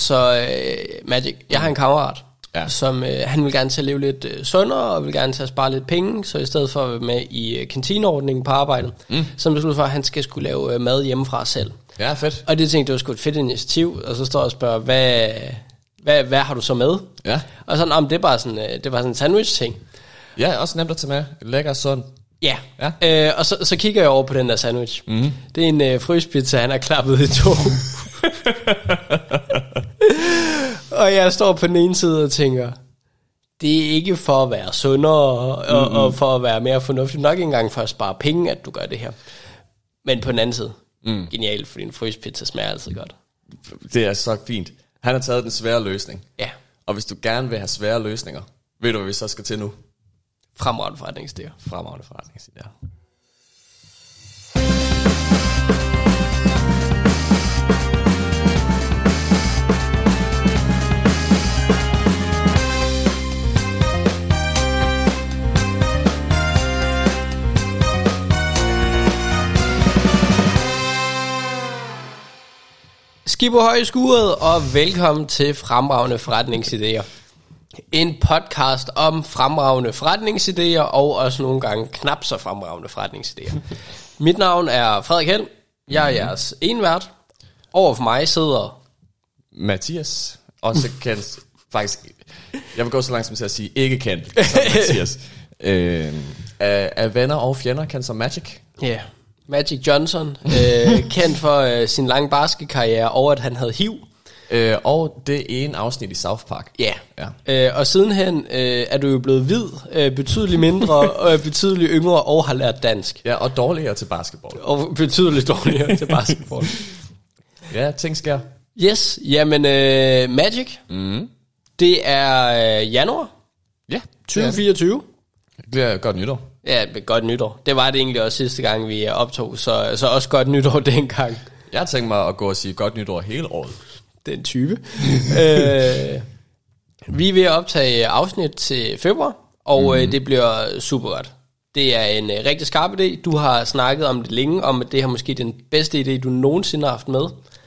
Så øh, Magic, jeg har en kammerat, Ja. som øh, han vil gerne til at leve lidt øh, sundere, og vil gerne til at spare lidt penge, så i stedet for at være med i øh, kantineordningen på arbejdet, mm. så beslutter for, at han skal skulle lave øh, mad hjemmefra selv. Ja, fedt. Og det tænkte jeg, det var sgu et fedt initiativ, og så står jeg og spørger, hvad, hvad, hvad har du så med? Ja. Og sådan, om det er bare sådan, øh, det er bare sådan en sandwich-ting. Ja, også nemt at tage med. Lækker, sund. Ja, Ja. Øh, og så, så kigger jeg over på den der sandwich. Mm. Det er en øh, fryspizza, han har klappet i to. og jeg står på den ene side og tænker, det er ikke for at være sundere og, mm-hmm. og for at være mere fornuftig. Nok ikke engang for at spare penge, at du gør det her. Men på den anden side, mm. genialt, fordi en fryspizza smager altid godt. Det er så fint. Han har taget den svære løsning. Ja, Og hvis du gerne vil have svære løsninger, ved du, hvad vi så skal til nu? fremragende forretningsidéer. Fremragende forretningsidéer. Skipper Høj skuret, og velkommen til Fremragende Forretningsidéer. En podcast om fremragende forretningsidéer, og også nogle gange knap så fremragende forretningsidéer. Mit navn er Frederik Held. Jeg er jeres envært. Over for mig sidder... Mathias, også kendt faktisk, jeg vil gå så langt som til at sige ikke kendt som Mathias. øh, af, af venner og fjender kendt som Magic. Ja, yeah, Magic Johnson, øh, kendt for øh, sin lange basketkarriere, og at han havde HIV. Øh, og det ene afsnit i South Park. Ja. Ja. Øh, og sidenhen øh, er du jo blevet hvid, øh, betydeligt mindre, og betydeligt yngre, og har lært dansk. Ja, og dårligere til basketball. Og betydeligt dårligere til basketball. Ja, ting sker. Yes, jamen øh, Magic, Mm. det er øh, januar Ja, 2024. Det bliver godt nytår. Ja, godt nytår. Det var det egentlig også sidste gang, vi optog, så, så også godt nytår dengang. Jeg har tænkt mig at gå og sige godt nytår hele året. Den 20. øh, vi er ved at optage afsnit til februar, og mm. øh, det bliver super godt. Det er en øh, rigtig skarp idé. Du har snakket om det længe, om at det her måske den bedste idé, du nogensinde har haft med.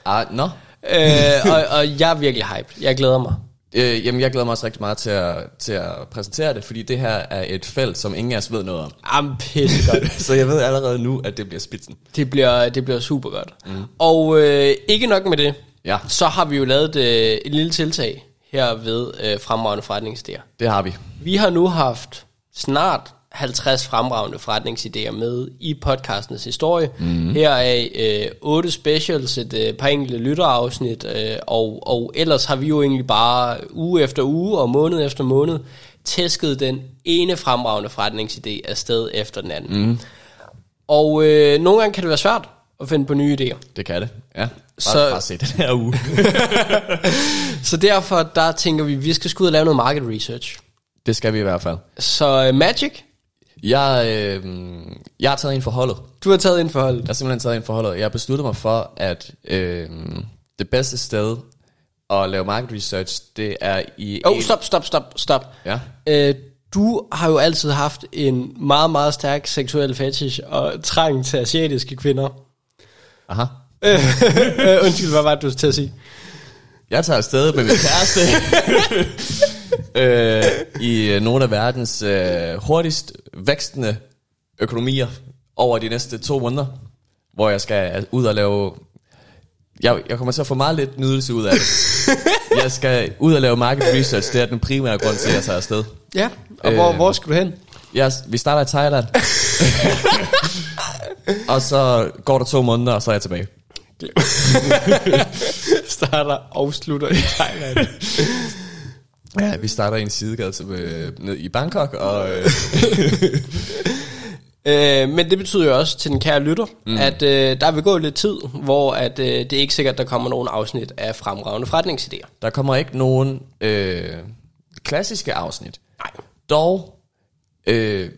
Ah, nå. øh, og, og jeg er virkelig hype. Jeg glæder mig. Øh, jamen, jeg glæder mig også rigtig meget til at, til at præsentere det, fordi det her er et felt, som ingen af os ved noget om. Jamen, pisse godt. Så jeg ved allerede nu, at det bliver spidsen. Det bliver, det bliver super godt. Mm. Og øh, ikke nok med det, Ja, så har vi jo lavet øh, et lille tiltag her ved øh, fremragende forretningsidéer. det har vi. Vi har nu haft snart 50 fremragende forretningsidéer med i podcastens historie. Mm. Her er øh, 8 specials, et øh, par enkelte lytterafsnit, øh, og, og ellers har vi jo egentlig bare uge efter uge og måned efter måned tæsket den ene fremragende forretningsidé afsted efter den anden. Mm. Og øh, nogle gange kan det være svært at finde på nye idéer. Det kan det, ja. Bare, Så- så... bare se den her uge. Så derfor der tænker vi, at vi skal skulle ud og lave noget market research. det skal vi i hvert fald. Så øh, Magic, Jeg, øh, jeg har taget en forholdet. du har taget ind for holdet. Jeg har simpelthen taget en forholdet. Jeg har besluttet mig for, at øh, det bedste sted at lave market research, det er i... Åh, oh, en- stop, stop, stop, stop. Ja. Øh, du har jo altid haft en meget, meget stærk seksuel fetish og trang til asiatiske kvinder. Aha. øh, undskyld, hvad var det, du til at sige? Jeg tager afsted med min kæreste øh, i øh, nogle af verdens øh, hurtigst vækstende økonomier over de næste to måneder, hvor jeg skal ud og lave... Jeg, jeg kommer til at få meget lidt nydelse ud af det. Jeg skal ud og lave market research, det er den primære grund til, at jeg tager afsted. Ja, og hvor, Øh. hvor skal du hen? Jeg, vi starter i Thailand. og så går der to måneder, og så er jeg tilbage. Starter og slutter i Thailand. Ja, vi starter i en sidegade til, øh, ned i Bangkok, og øh, øh, men det betyder jo også til den kære lytter, mm. at øh, der vil gå lidt tid, hvor at, øh, det er ikke sikkert, der kommer nogen afsnit af fremragende forretningsidéer. der kommer ikke nogen øh, klassiske afsnit. Nej. Dog, øh,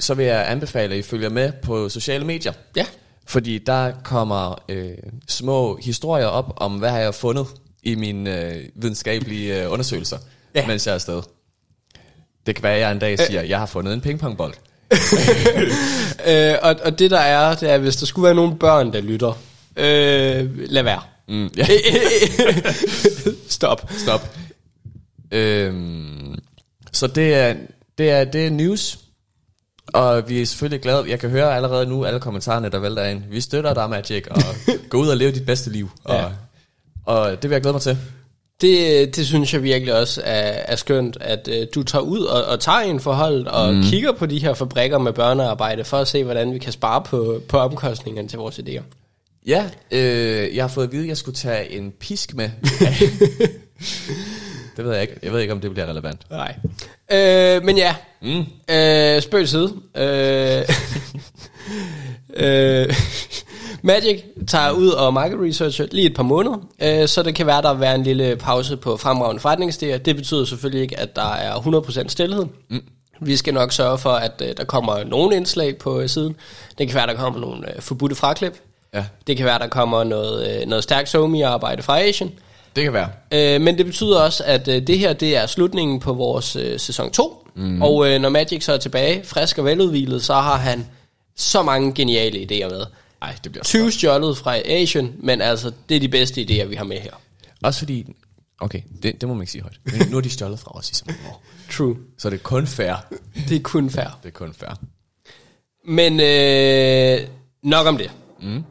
så vil jeg anbefale, at I følger med på sociale medier. Ja, Fordi der kommer øh, små historier op om, hvad har jeg fundet i mine øh, videnskabelige øh, undersøgelser, Ja. mens jeg er afsted. Det kan være, at jeg en dag siger, at jeg har fundet en pingpongbold. øh, og, og det der er, det er, hvis der skulle være nogle børn, der lytter, øh, lad være. Mm, ja. Stop. Stop. Øhm, så det er, det, er, det er news. Og vi er selvfølgelig glade. Jeg kan høre allerede nu alle kommentarerne, der vælter ind. Vi støtter dig, Magic, og gå ud og leve dit bedste liv. Og, Ja. og det vil jeg glæde mig til. Det, det synes jeg virkelig også er, er skønt, at øh, du tager ud og, og tager en forhold og mm. kigger på de her fabrikker med børnearbejde, for at se, hvordan vi kan spare på, på omkostningerne til vores idéer. Ja, øh, jeg har fået at vide, at jeg skulle tage en pisk med. det ved jeg ikke. Jeg ved ikke, om det bliver relevant. Nej. Øh, men ja, mm. øh, spøg side. Øh, øh, Magic tager ud og market researcher lige et par måneder, øh, så det kan være, der vil være en lille pause på fremragende forretningsidéer. Det betyder selvfølgelig ikke, at der er 100% stillhed. Mm. Vi skal nok sørge for, at øh, der kommer nogle indslag på øh, siden. Det kan være, der kommer nogle øh, forbudte fraklip. Ja, Det kan være, der kommer noget, øh, noget stærkt somi-arbejde fra Asian. det kan være. Øh, men det betyder også, at øh, det her det er slutningen på vores øh, sæson 2. Mm. Og øh, når Magic så er tilbage, frisk og veludvilet, så har han så mange geniale idéer med. Nej, det bliver 20 stjålet fra Asian, men altså, det er de bedste idéer, vi har med her. Også fordi... Okay, det, det må man ikke sige højt. Men nu er de stjålet fra os i så mange år. True. Så det er kun fair. Det er kun fair. Det er kun fair. Men øh, nok om det. Mm.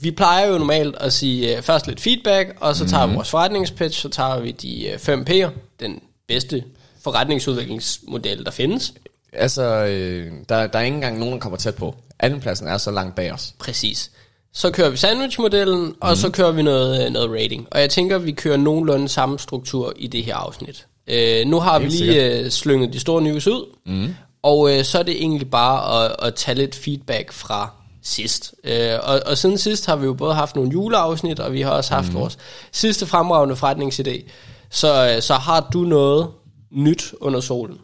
Vi plejer jo normalt at sige øh, først lidt feedback, og så tager vi vores forretningspitch, så tager vi de øh, 5 P'er, den bedste forretningsudviklingsmodel, der findes. Altså, øh, der, der er ikke engang nogen, der kommer tæt på. Andenpladsen er så langt bag os. Præcis. Så kører vi sandwich-modellen, mm. og så kører vi noget, øh, noget rating. Og jeg tænker, vi kører nogenlunde samme struktur i det her afsnit. Øh, nu har Helt vi lige øh, slynget de store news ud, mm. og øh, så er det egentlig bare at, at tage lidt feedback fra sidst. Øh, og, og siden sidst har vi jo både haft nogle juleafsnit, og vi har også haft mm. vores sidste fremragende forretningsidé. Så, øh, så har du noget nyt under solen?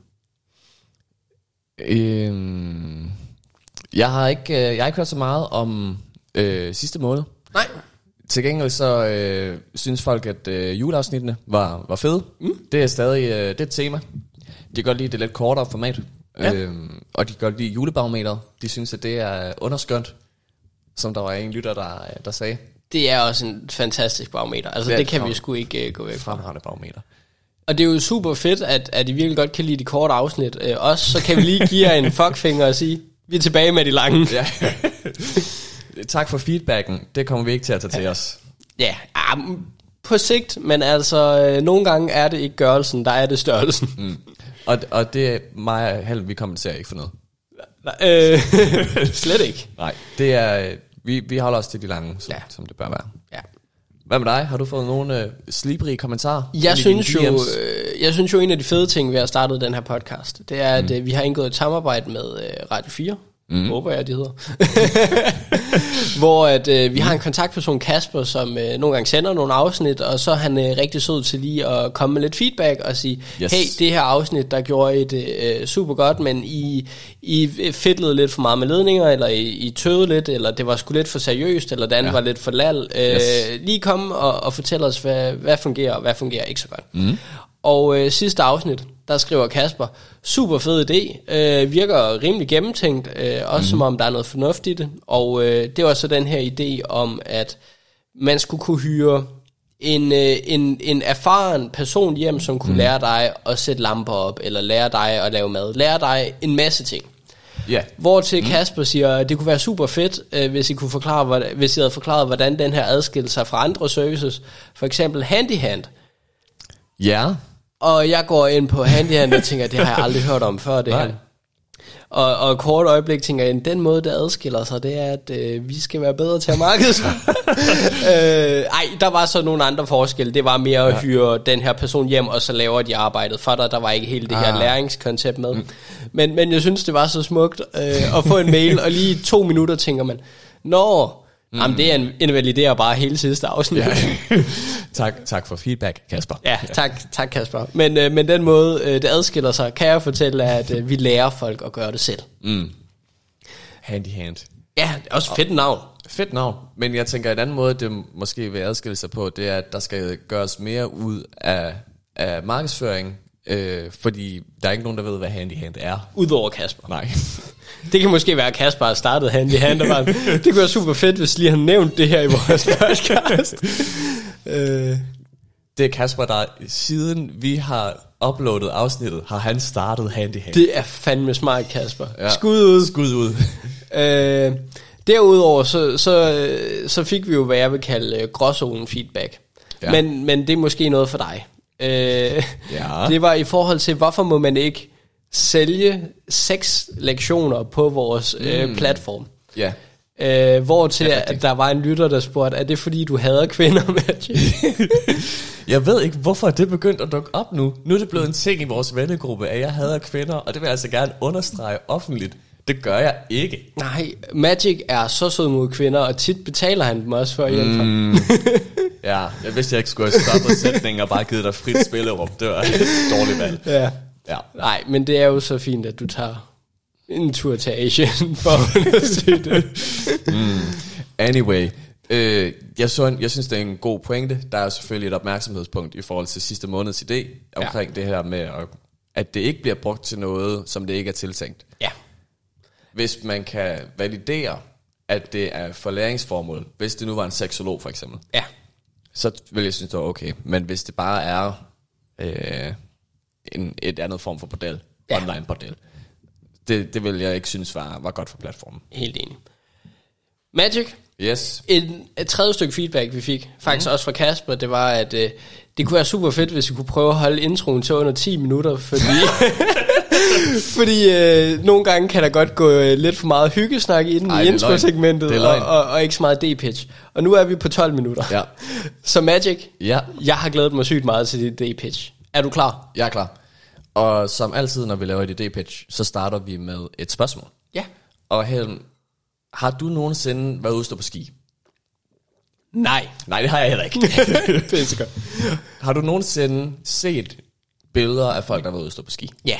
Øhm, jeg, har ikke, øh, jeg har ikke hørt så meget om øh, sidste måned. Nej. Til gengæld så øh, synes folk, at øh, juleafsnittene var, var fede. Mm. Det er stadig øh, det er et tema. De kan godt lide det lidt kortere format. Ja. Øhm, og de kan godt lide julebarometer. De synes, at det er underskønt. Som der var en lytter, der, der sagde. Det er også en fantastisk barometer. Altså, Det det, et kan vi frem- sgu ikke uh, gå væk fra. Fremragende barometer. Og det er jo super fedt, at, at I virkelig godt kan lide de korte afsnit. Øh, også så kan vi lige give jer en fuckfinger og sige, vi er tilbage med de lange. Ja. tak for feedbacken. Det kommer vi ikke til at tage til os. Ja, ah, på sigt, men altså, øh, nogle gange er det ikke gørelsen, der er det størrelsen. Mm. Og, og det er mig og Held, vi kommenterer ikke for noget. øh, slet ikke. Nej, det er, øh, vi, vi holder os til de lange, som. Ja. som det bør være. Hvad med dig? Har du fået nogle øh, slibrige kommentarer? Jeg synes, jo, øh, jeg synes jo, en af de fede ting ved at have startet den her podcast, det er, at mm. vi har indgået et samarbejde med øh, Radio 4. Mm. Håber jeg, de hedder. Hvor at, øh, vi har en kontaktperson, Kasper, som øh, nogle gange sender nogle afsnit, og så er han øh, rigtig sød til lige at komme med lidt feedback og sige, Yes. hey, det her afsnit, der gjorde I det øh, super godt, men I, I fedlede lidt for meget med ledninger, eller I, I tøvede lidt, eller det var sgu lidt for seriøst, eller det andet ja. var lidt for lal. Øh, Yes. Lige kom og, og fortæl os, hvad, hvad fungerer, og hvad fungerer ikke så godt. Mm. Og øh, sidste afsnit, der skriver Kasper, super fed idé, øh, virker rimelig gennemtænkt, øh, også mm. som om der er noget fornuft i det. Og øh, det var så den her idé om, at man skulle kunne hyre en, øh, en, en erfaren person hjem, som kunne mm. lære dig at sætte lamper op, eller lære dig at lave mad, lære dig en masse ting. Ja, Hvor til Kasper siger, at det kunne være super fedt, øh, hvis I kunne forklare, hvordan, hvis I havde forklaret, hvordan den her adskilte sig fra andre services. For eksempel Handyhand. ja. Og jeg går ind på Handyhand og tænker, det har jeg aldrig hørt om før det Nej. her. Og, og kort øjeblik tænker jeg, den måde, det adskiller sig, det er, at øh, vi skal være bedre til at markedsføre. øh, ej, der var så nogle andre forskelle. Det var mere at hyre den her person hjem, og så laver de arbejdet for dig. Der var ikke hele det her Ah. læringskoncept med. Mm. Men, men jeg synes, det var så smukt øh, at få en mail, og lige to minutter tænker man, Nå, mm. jamen, det er en, invaliderer bare hele sidste afsnit. ja. tak, tak for feedback, Kasper. Ja, tak, tak Kasper. Men, øh, men den måde, øh, det adskiller sig, kan jeg fortælle, at øh, vi lærer folk at gøre det selv. Handy hand. Ja, det er også fedt navn. Fedt navn. Men jeg tænker, en anden måde, det måske vil adskille sig på, det er, at der skal gøres mere ud af, af markedsføring. Øh, fordi der er ikke nogen, der ved, hvad handy hand er. Udover Kasper. Nej. Det kan måske være, at Kasper har startet Handy Hand. og bare, det kunne være super fedt, hvis lige han nævnt det her i vores podcast. øh, Det er Kasper, der siden vi har uploadet afsnittet, har han startet Handyhand. Det er fandme smart, Kasper. Ja. Skud ud. Skud ud. Øh, derudover, så, så, så fik vi jo, hvad jeg vil kalde øh, gråzonen feedback. Ja. Men, men det er måske noget for dig. Øh, Ja. Det var i forhold til, hvorfor må man ikke sælge seks lektioner på vores mm. øh, platform. Ja. Øh, hvor til, Ja, at der var en lytter, der spurgte, er det fordi, du hader kvinder, Magic? Jeg ved ikke, hvorfor det begyndt at dukke op nu. Nu er det blevet en ting i vores vennegruppe, at jeg hader kvinder, og det vil jeg altså gerne understrege offentligt. Det gør jeg ikke. Nej, Magic er så sød mod kvinder, og tit betaler han dem også for at hjælpe ham. Mm. Ja, jeg vidste, jeg ikke skulle have stoppet sætningen og bare givet dig frit spillerum. Det var et dårligt valg. Ja. Ja. Nej, men det er jo så fint, at du tager en tur til Asien for at se det. Anyway, øh, jeg, så en, jeg synes, det er en god pointe. Der er selvfølgelig et opmærksomhedspunkt i forhold til sidste måneds idé omkring ja. det her med, at, at det ikke bliver brugt til noget, som det ikke er tiltænkt. Ja. Hvis man kan validere, at det er for læringsformål, hvis det nu var en seksolog for eksempel, Ja. så vil jeg synes, det var okay. Men hvis det bare er øh, en, et andet form for bordel, Ja. online bordel, det, det vil jeg ikke synes var, var godt for platformen. Helt enig. Magic, Yes. en, et tredje stykke feedback, vi fik, faktisk mm. også fra Kasper, det var, at øh, det kunne være super fedt, hvis vi kunne prøve at holde introen til under 10 minutter, fordi, fordi øh, nogle gange kan der godt gå øh, lidt for meget hyggesnak inden Ej, i det intro-segmentet. Det og, og, og ikke så meget D-pitch. Og nu er vi på 12 minutter. Ja. Så Magic, Ja, jeg har glædet mig sygt meget til dit D-pitch. Er du klar? jeg er klar. Og som altid, når vi laver et idé-pitch, så starter vi med et spørgsmål. Ja. Og Helm, har du nogensinde været ude på ski? Nej. Nej, det har jeg heller ikke. Pissegodt. har du nogensinde set billeder af folk, der har været ude på ski? Ja.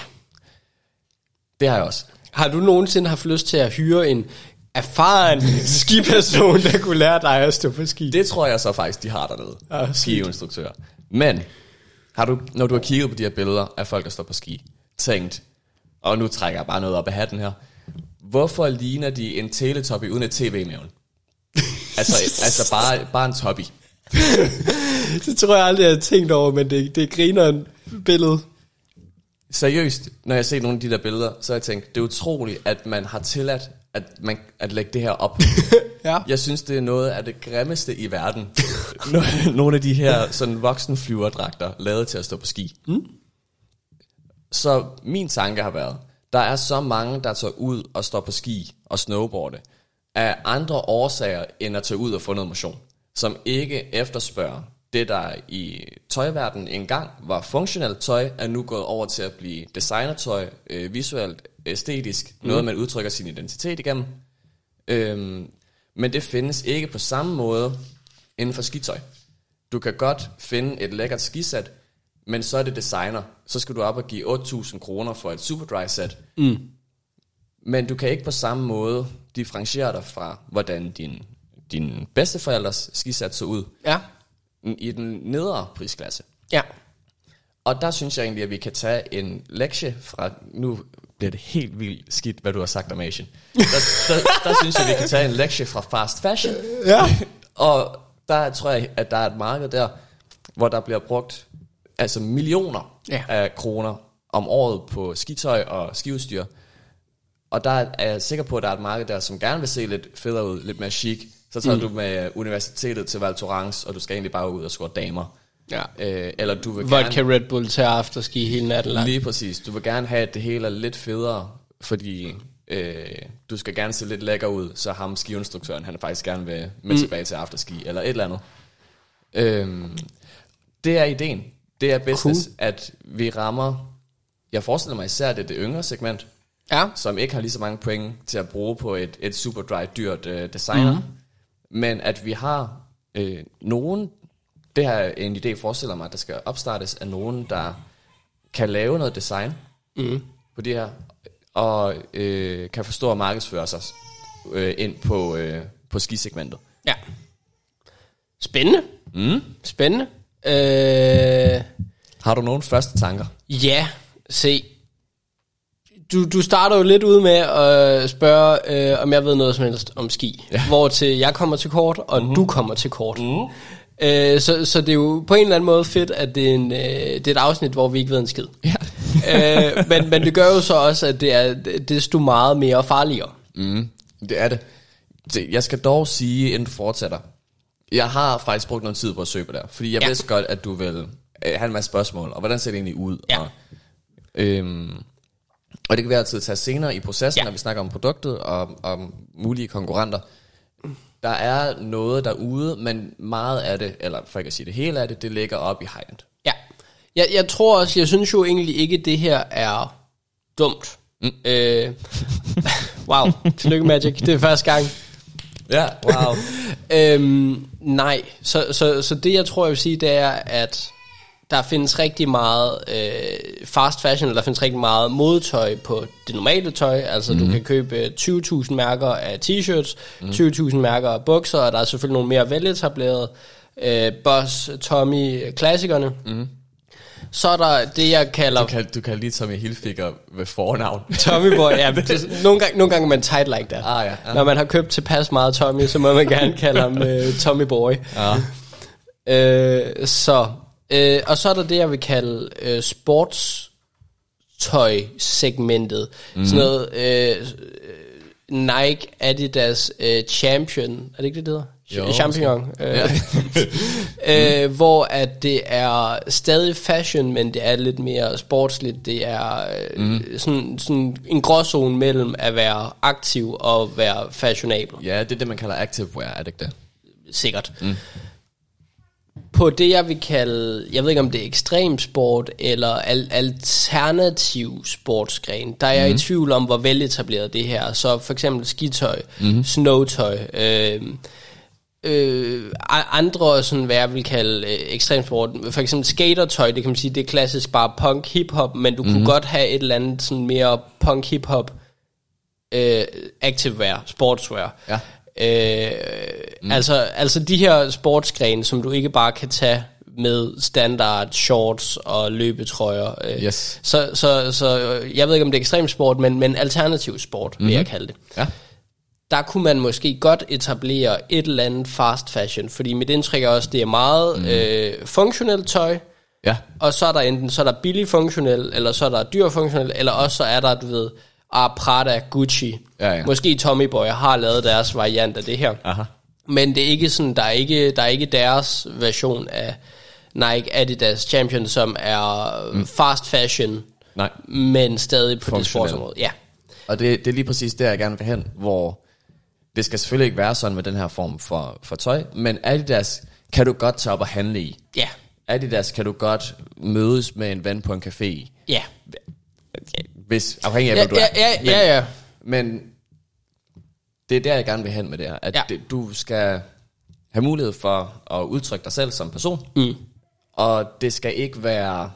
Det har jeg også. Har du nogensinde haft lyst til at hyre en erfaren skiperson, der kunne lære dig at stå på ski? Det tror jeg så faktisk, de har dernede. Ah. Skiinstruktører. Men, har du, når du har kigget på de her billeder af folk, der står på ski, tænkt, og nu trækker jeg bare noget op af hatten her, hvorfor ligner de en teletubby uden et tv i maven? altså, altså bare, bare en toppy. Det tror jeg aldrig, jeg har tænkt over, men det, det griner en billede. Seriøst, når jeg ser nogle af de der billeder, så har jeg tænkt, det er utroligt, at man har tilladt at, man, at lægge det her op. Ja. Jeg synes, det er noget af det grimmeste i verden. Nogle af de her sådan voksenflyverdragter, lavet til at stå på ski. Mm. Så min tanke har været, der er så mange, der tager ud og står på ski og snowboarde, af andre årsager, end at tage ud og få noget motion, som ikke efterspørger det, der i tøjverdenen engang var funktionelt tøj, er nu gået over til at blive designertøj, øh, visuelt, æstetisk, mm. noget man udtrykker sin identitet igennem. Øhm, men det findes ikke på samme måde inden for skitøj. Du kan godt finde et lækkert skisæt, men så er det designer. Så skal du op og give 8.000 kroner for et Superdry sæt. Mm. Men du kan ikke på samme måde differentiere dig fra, hvordan din, din bedsteforældres skisæt så ud Ja. I den nedre prisklasse. Ja. Og der synes jeg egentlig, at vi kan tage en lektie fra... Nu bliver det helt vildt skidt, hvad du har sagt om Asian. Der, der, der synes jeg, vi kan tage en lektie fra fast fashion. Ja. Og der tror jeg, at der er et marked der, hvor der bliver brugt altså millioner Ja. af kroner om året på skitøj og skiudstyr. Og der er jeg sikker på, at der er et marked der, som gerne vil se lidt federe ud, lidt mere chic. Så tager mm. du med universitetet til Val Thorens, og du skal egentlig bare ud og score damer. Ja. Øh, eller du vil Vodka gerne... Red Bull til afterski hele natten lang. Lige præcis. Du vil gerne have, at det hele er lidt federe, fordi øh, du skal gerne se lidt lækker ud, så ham skiinstruktøren, han faktisk gerne vil med mm. tilbage til afterski, eller et eller andet. Øhm, det er ideen. Det er business, cool. at vi rammer, jeg forestiller mig især, at det er det yngre segment, Ja. som ikke har lige så mange point til at bruge på et, et super dry, dyrt øh, designer. Mm. Men at vi har øh, nogen, det her er en idé, jeg forestiller mig, at der skal opstartes af nogen, der kan lave noget design Mm. på det her, og øh, kan forstå at markedsføre sig øh, ind på, øh, på skisegmentet. Ja. Spændende. Mm. Spændende. Øh, Har du nogle første tanker? ja, se. Du, du starter jo lidt ud med at spørge, øh, om jeg ved noget som helst om ski. Ja. Hvor til jeg kommer til kort, og mm. du kommer til kort. Mm. Øh, så, så det er jo på en eller anden måde fedt, at det er, en, øh, det er et afsnit, hvor vi ikke ved en skid. Ja. øh, men, men det gør jo så også, at det er desto meget mere farligere. Mm, det er det. det. Jeg skal dog sige, inden du fortsætter, jeg har faktisk brugt noget tid på at søge på det fordi jeg ja. vidste godt, at du vil øh, have en masse spørgsmål, og hvordan ser det egentlig ud? Ja. Og, øhm, og det kan vi altid tage senere i processen, Ja. når vi snakker om produktet og om mulige konkurrenter. Der er noget derude, men meget af det, eller for ikke at sige det hele af det, det ligger op i high-end. Ja. Jeg, jeg tror også, jeg synes jo egentlig ikke, det her er dumt. Mm. Øh, wow, tillykke Magic, det er første gang. Ja, wow. Øhm, nej, så, så, så det jeg tror, jeg vil sige, det er, at der findes rigtig meget øh, fast fashion, eller der findes rigtig meget modetøj på det normale tøj. Altså mm-hmm. du kan købe 20.000 mærker af t-shirts, mm. 20.000 mærker af bukser, og der er selvfølgelig nogle mere veletablerede. Øh, Boss, Tommy, klassikerne. Mm. Så er der det, jeg kalder... Du kan, du kan lige Tommy Hilfiger ved fornavn. Tommy Boy, ja, det, nogle, gange, nogle gange er man tight like that. Ah, ja, ja. Når man har købt tilpas meget Tommy, så må man gerne kalde ham uh, Tommy Boy. Ja. Øh, så, øh, og så er der det, jeg vil kalde øh, sportstøj-segmentet. Mm. Sådan noget øh, Nike, Adidas, øh, Champion, er det ikke det, det hedder? Jo, Champion. Øh, øh, hvor at det er stadig fashion, men det er lidt mere sportsligt. Det er øh, mm. sådan, sådan en gråzone mellem at være aktiv og være fashionabel. ja, det er det, man kalder activewear, er det ikke det? Sikkert. Mm. På det, jeg vil kalde, jeg ved ikke om det er ekstremsport eller al- alternativ sportsgren, der er jeg mm. i tvivl om, hvor veletableret det her er. Så for eksempel skitøj, mm. snowtøj, øh, øh, andre sådan, hvad jeg vil kalde øh, ekstremsport, for eksempel skatertøj, det kan man sige, det er klassisk bare punk hiphop, men du mm. kunne godt have et eller andet sådan mere punk hiphop øh, activewear, sportswear. Ja. Øh, mm. altså, altså de her sportsgrene, som du ikke bare kan tage med standard shorts og løbetrøjer. Øh, Yes. så, så, så jeg ved ikke, om det er ekstrem sport, men, men alternativ sport, vil jeg kalde det. Ja. Der kunne man måske godt etablere et eller andet fast fashion, fordi mit indtryk er også, det er meget mm. øh, funktionelt tøj, Ja. og så er der enten så er der billig funktionel, eller så er der dyr funktionel, eller også så er der, du ved, ah, Prada, Gucci. Ja, ja. Måske Tommy Boy har lavet deres variant af det her. Aha. Men det er ikke sådan, der er ikke, der er ikke deres version af Nike Adidas Champion, som er mm. fast fashion, Nej. men stadig på det sportsområde. Ja. Og det, det er lige præcis der, jeg gerne vil hen, hvor det skal selvfølgelig ikke være sådan med den her form for, for tøj, men Adidas kan du godt tage op og handle i. Ja. Adidas kan du godt mødes med en ven på en café i. Ja. Hvis, afhængig af, Ja, hvad du ja, er. ja, ja, ja. Men det er der, jeg gerne vil hen med det her. At Ja. det, du skal have mulighed for at udtrykke dig selv som person. Mm. Og det skal ikke være...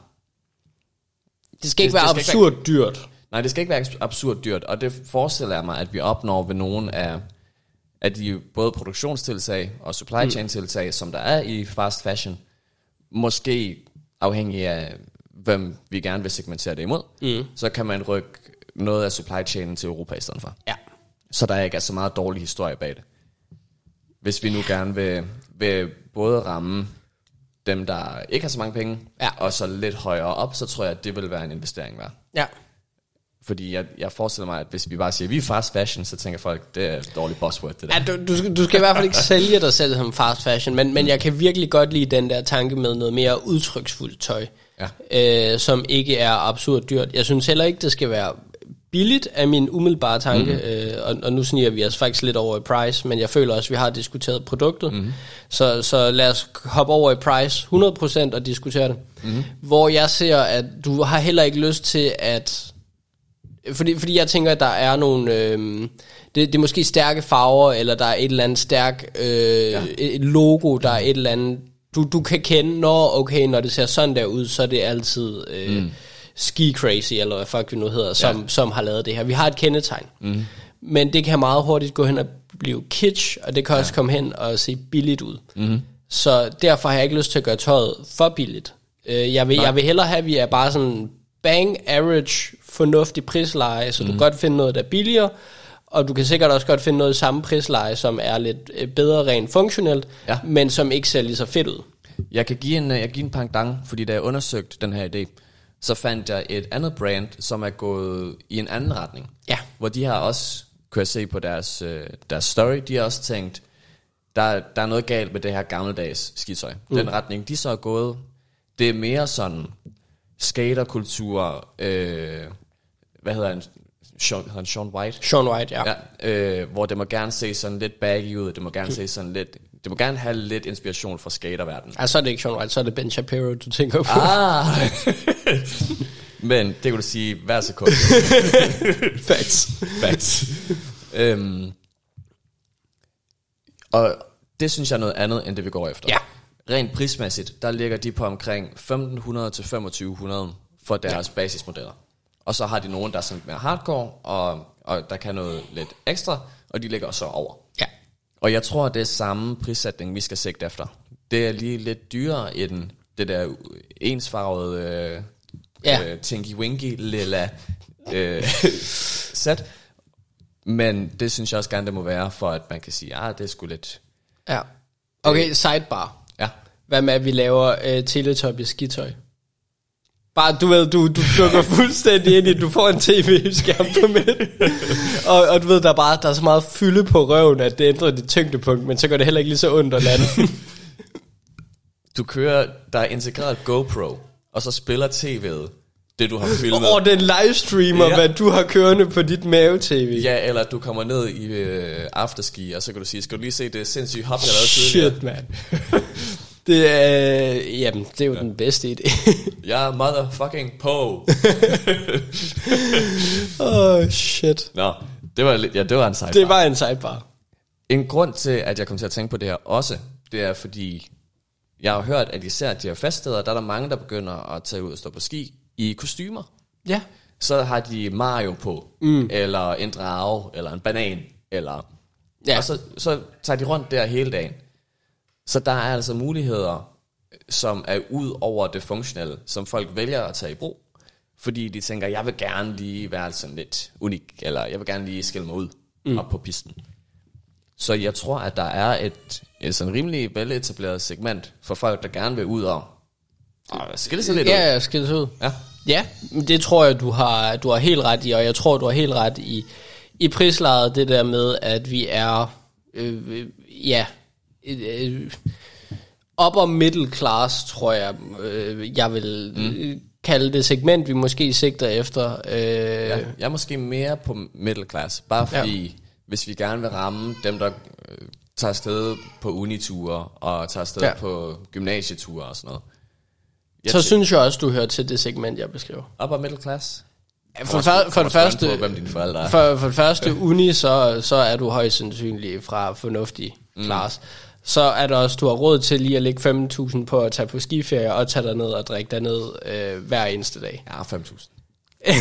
Det skal ikke Det- være det skal ikke absurd dyrt. Nej, det skal ikke være absurd dyrt. Og det forestiller jeg mig, at vi opnår ved nogle af, af de både produktionstiltag og supply chain tiltag, som der er i fast fashion. Måske afhængig af, hvem vi gerne vil segmentere det imod. Mm. Så kan man rykke noget af supply chainen til Europa i stedet for. Ja. Så der ikke er så meget dårlig historie bag det. Hvis vi nu gerne vil, vil både ramme dem, der ikke har så mange penge, Ja. og så lidt højere op, så tror jeg, at det vil være en investering værd. Ja. Fordi jeg, jeg forestiller mig, at hvis vi bare siger, at vi er fast fashion, så tænker folk, det er et dårligt buzzword, det der. Ja, du, du, skal, du skal i hvert fald ikke sælge dig selv som fast fashion, men, men jeg kan virkelig godt lide den der tanke med noget mere udtryksfuldt tøj, Ja. øh, som ikke er absurd dyrt. Jeg synes heller ikke, det skal være billigt af min umiddelbare tanke, mm. øh, og, og nu sniger vi os faktisk lidt over i price, men jeg føler også, at vi har diskuteret produktet, mm. så, så lad os hoppe over i price 100% og diskutere det. Mm. Hvor jeg ser, at du har heller ikke lyst til at fordi, fordi jeg tænker, at der er nogle... Øh, det, det er måske stærke farver, eller der er et eller andet stærk øh, ja. et logo, der er et eller andet... Du, du kan kende, når okay, når det ser sådan der ud, så er det altid øh, mm. ski crazy, eller hvad fuck vi nu hedder, som, ja. som har lavet det her. Vi har et kendetegn. Mm. Men det kan meget hurtigt gå hen og blive kitsch, og det kan også komme hen og se billigt ud. Mm. Så derfor har jeg ikke lyst til at gøre tøjet for billigt. Øh, jeg, vil, jeg vil hellere have, at vi er bare sådan bang average, fornuftig prisleje, så mm. du kan godt finde noget, der er billigere, Og du kan sikkert også godt finde noget samme prisleje, som er lidt øh, bedre rent funktionelt, Ja. men som ikke ser lige så fedt ud. Jeg kan give en, øh, jeg give en pangdang, fordi da jeg undersøgte den her idé, så fandt jeg et andet brand, som er gået i en anden retning. Ja. Hvor de har også, kunne jeg se på deres, øh, deres story, de har også tænkt, der, der er noget galt med det her gammeldags skitøj. Mm. Den retning, de så er gået, det er mere sådan skaterkultur, øh, hvad hedder han, Sean, hedder han Sean White? Sean White, ja. Ja, øh, hvor det må gerne se sådan lidt baggy ud, det må gerne se sådan lidt, det må gerne have lidt inspiration fra skaterverdenen. Altså, så er det ikke Sean White, så er det Ben Shapiro, du tænker på. Ah! Men det kan du sige hver sekund. Facts. Facts. øhm, og det synes jeg er noget andet, end det vi går efter. Ja. Rent prismæssigt, der ligger de på omkring 1500 til 2500 for deres ja. basismodeller. Og så har de nogen, der er sådan lidt mere hardcore, og, og der kan noget lidt ekstra, og de ligger så over. Ja. Og jeg tror, det er samme prissætning, vi skal sigte efter. Det er lige lidt dyrere end det der ensfarvede øh, Ja. øh, Tinky Winky lilla øh, sæt. Men det synes jeg også gerne, det må være, for at man kan sige, ah, det er sgu lidt... Ja. Okay, sidebar. Ja, Hvad med, at vi laver uh, Teletubbies skitøj? Bare, du ved, du, du dukker fuldstændig ind i, du får en tv-skærm på midten. og, og du ved, der er bare der er så meget fylde på røven, at det ændrer dit tyngdepunkt, men så gør det heller ikke lige så ondt at lande. du kører, der er integreret GoPro, og så spiller tv'et det, du har filmet. og den livestreamer, Ja. ja. hvad du har kørende på dit mave-tv. Ja, eller du kommer ned i øh, afterski, og så kan du sige, skal du lige se det sindssyge hop, jeg lavede tidligere? Shit, mand. Det er, jamen, det er jo ja. den bedste idé. Jeg er motherfucking på. oh, shit. Nå, det var, ja, det var en sejt. Det var en sidebar. En grund til, at jeg kom til at tænke på det her også, det er fordi, jeg har hørt, at især de her feststeder, der er der mange, der begynder at tage ud og stå på ski i kostymer. Ja. Så har de Mario på, mm. eller en drage, eller en banan, eller... Ja. Og så, så tager de rundt der hele dagen. Så der er altså muligheder, som er ud over det funktionelle, som folk vælger at tage i brug. Fordi de tænker, jeg vil gerne lige være sådan lidt unik, eller jeg vil gerne lige skille mig ud mm. op på pisten. Så jeg tror, at der er et, et sådan rimelig veletableret segment for folk, der gerne vil ud og, og skille sig lidt ud. Ja, skal det ud. Ja. Ja, det tror jeg, du har, du har helt ret i, og jeg tror, du har helt ret i, i prislaget, det der med, at vi er, øh, øh, ja, øh, upper middle class, tror jeg, øh, jeg vil mm. kalde det segment, vi måske sigter efter. Øh, Ja, jeg er måske mere på middle class, bare fordi, ja. hvis vi gerne vil ramme dem, der øh, tager afsted på uniture og tager afsted ja. På gymnasieture og sådan noget. Jeg så synes jeg også, du hører til det segment, jeg beskriver. Upper middle class? Ja, For, for, for det første, På, hvem dine forældre er. For, for det første uni, så, så er du højst sandsynligt fra fornuftig Mm. klasse. Så er der også, du har råd til lige at lægge 5.000 på at tage på skiferie og tage ned og drikke dig ned øh, hver eneste dag. Ja, 5.000. Øh,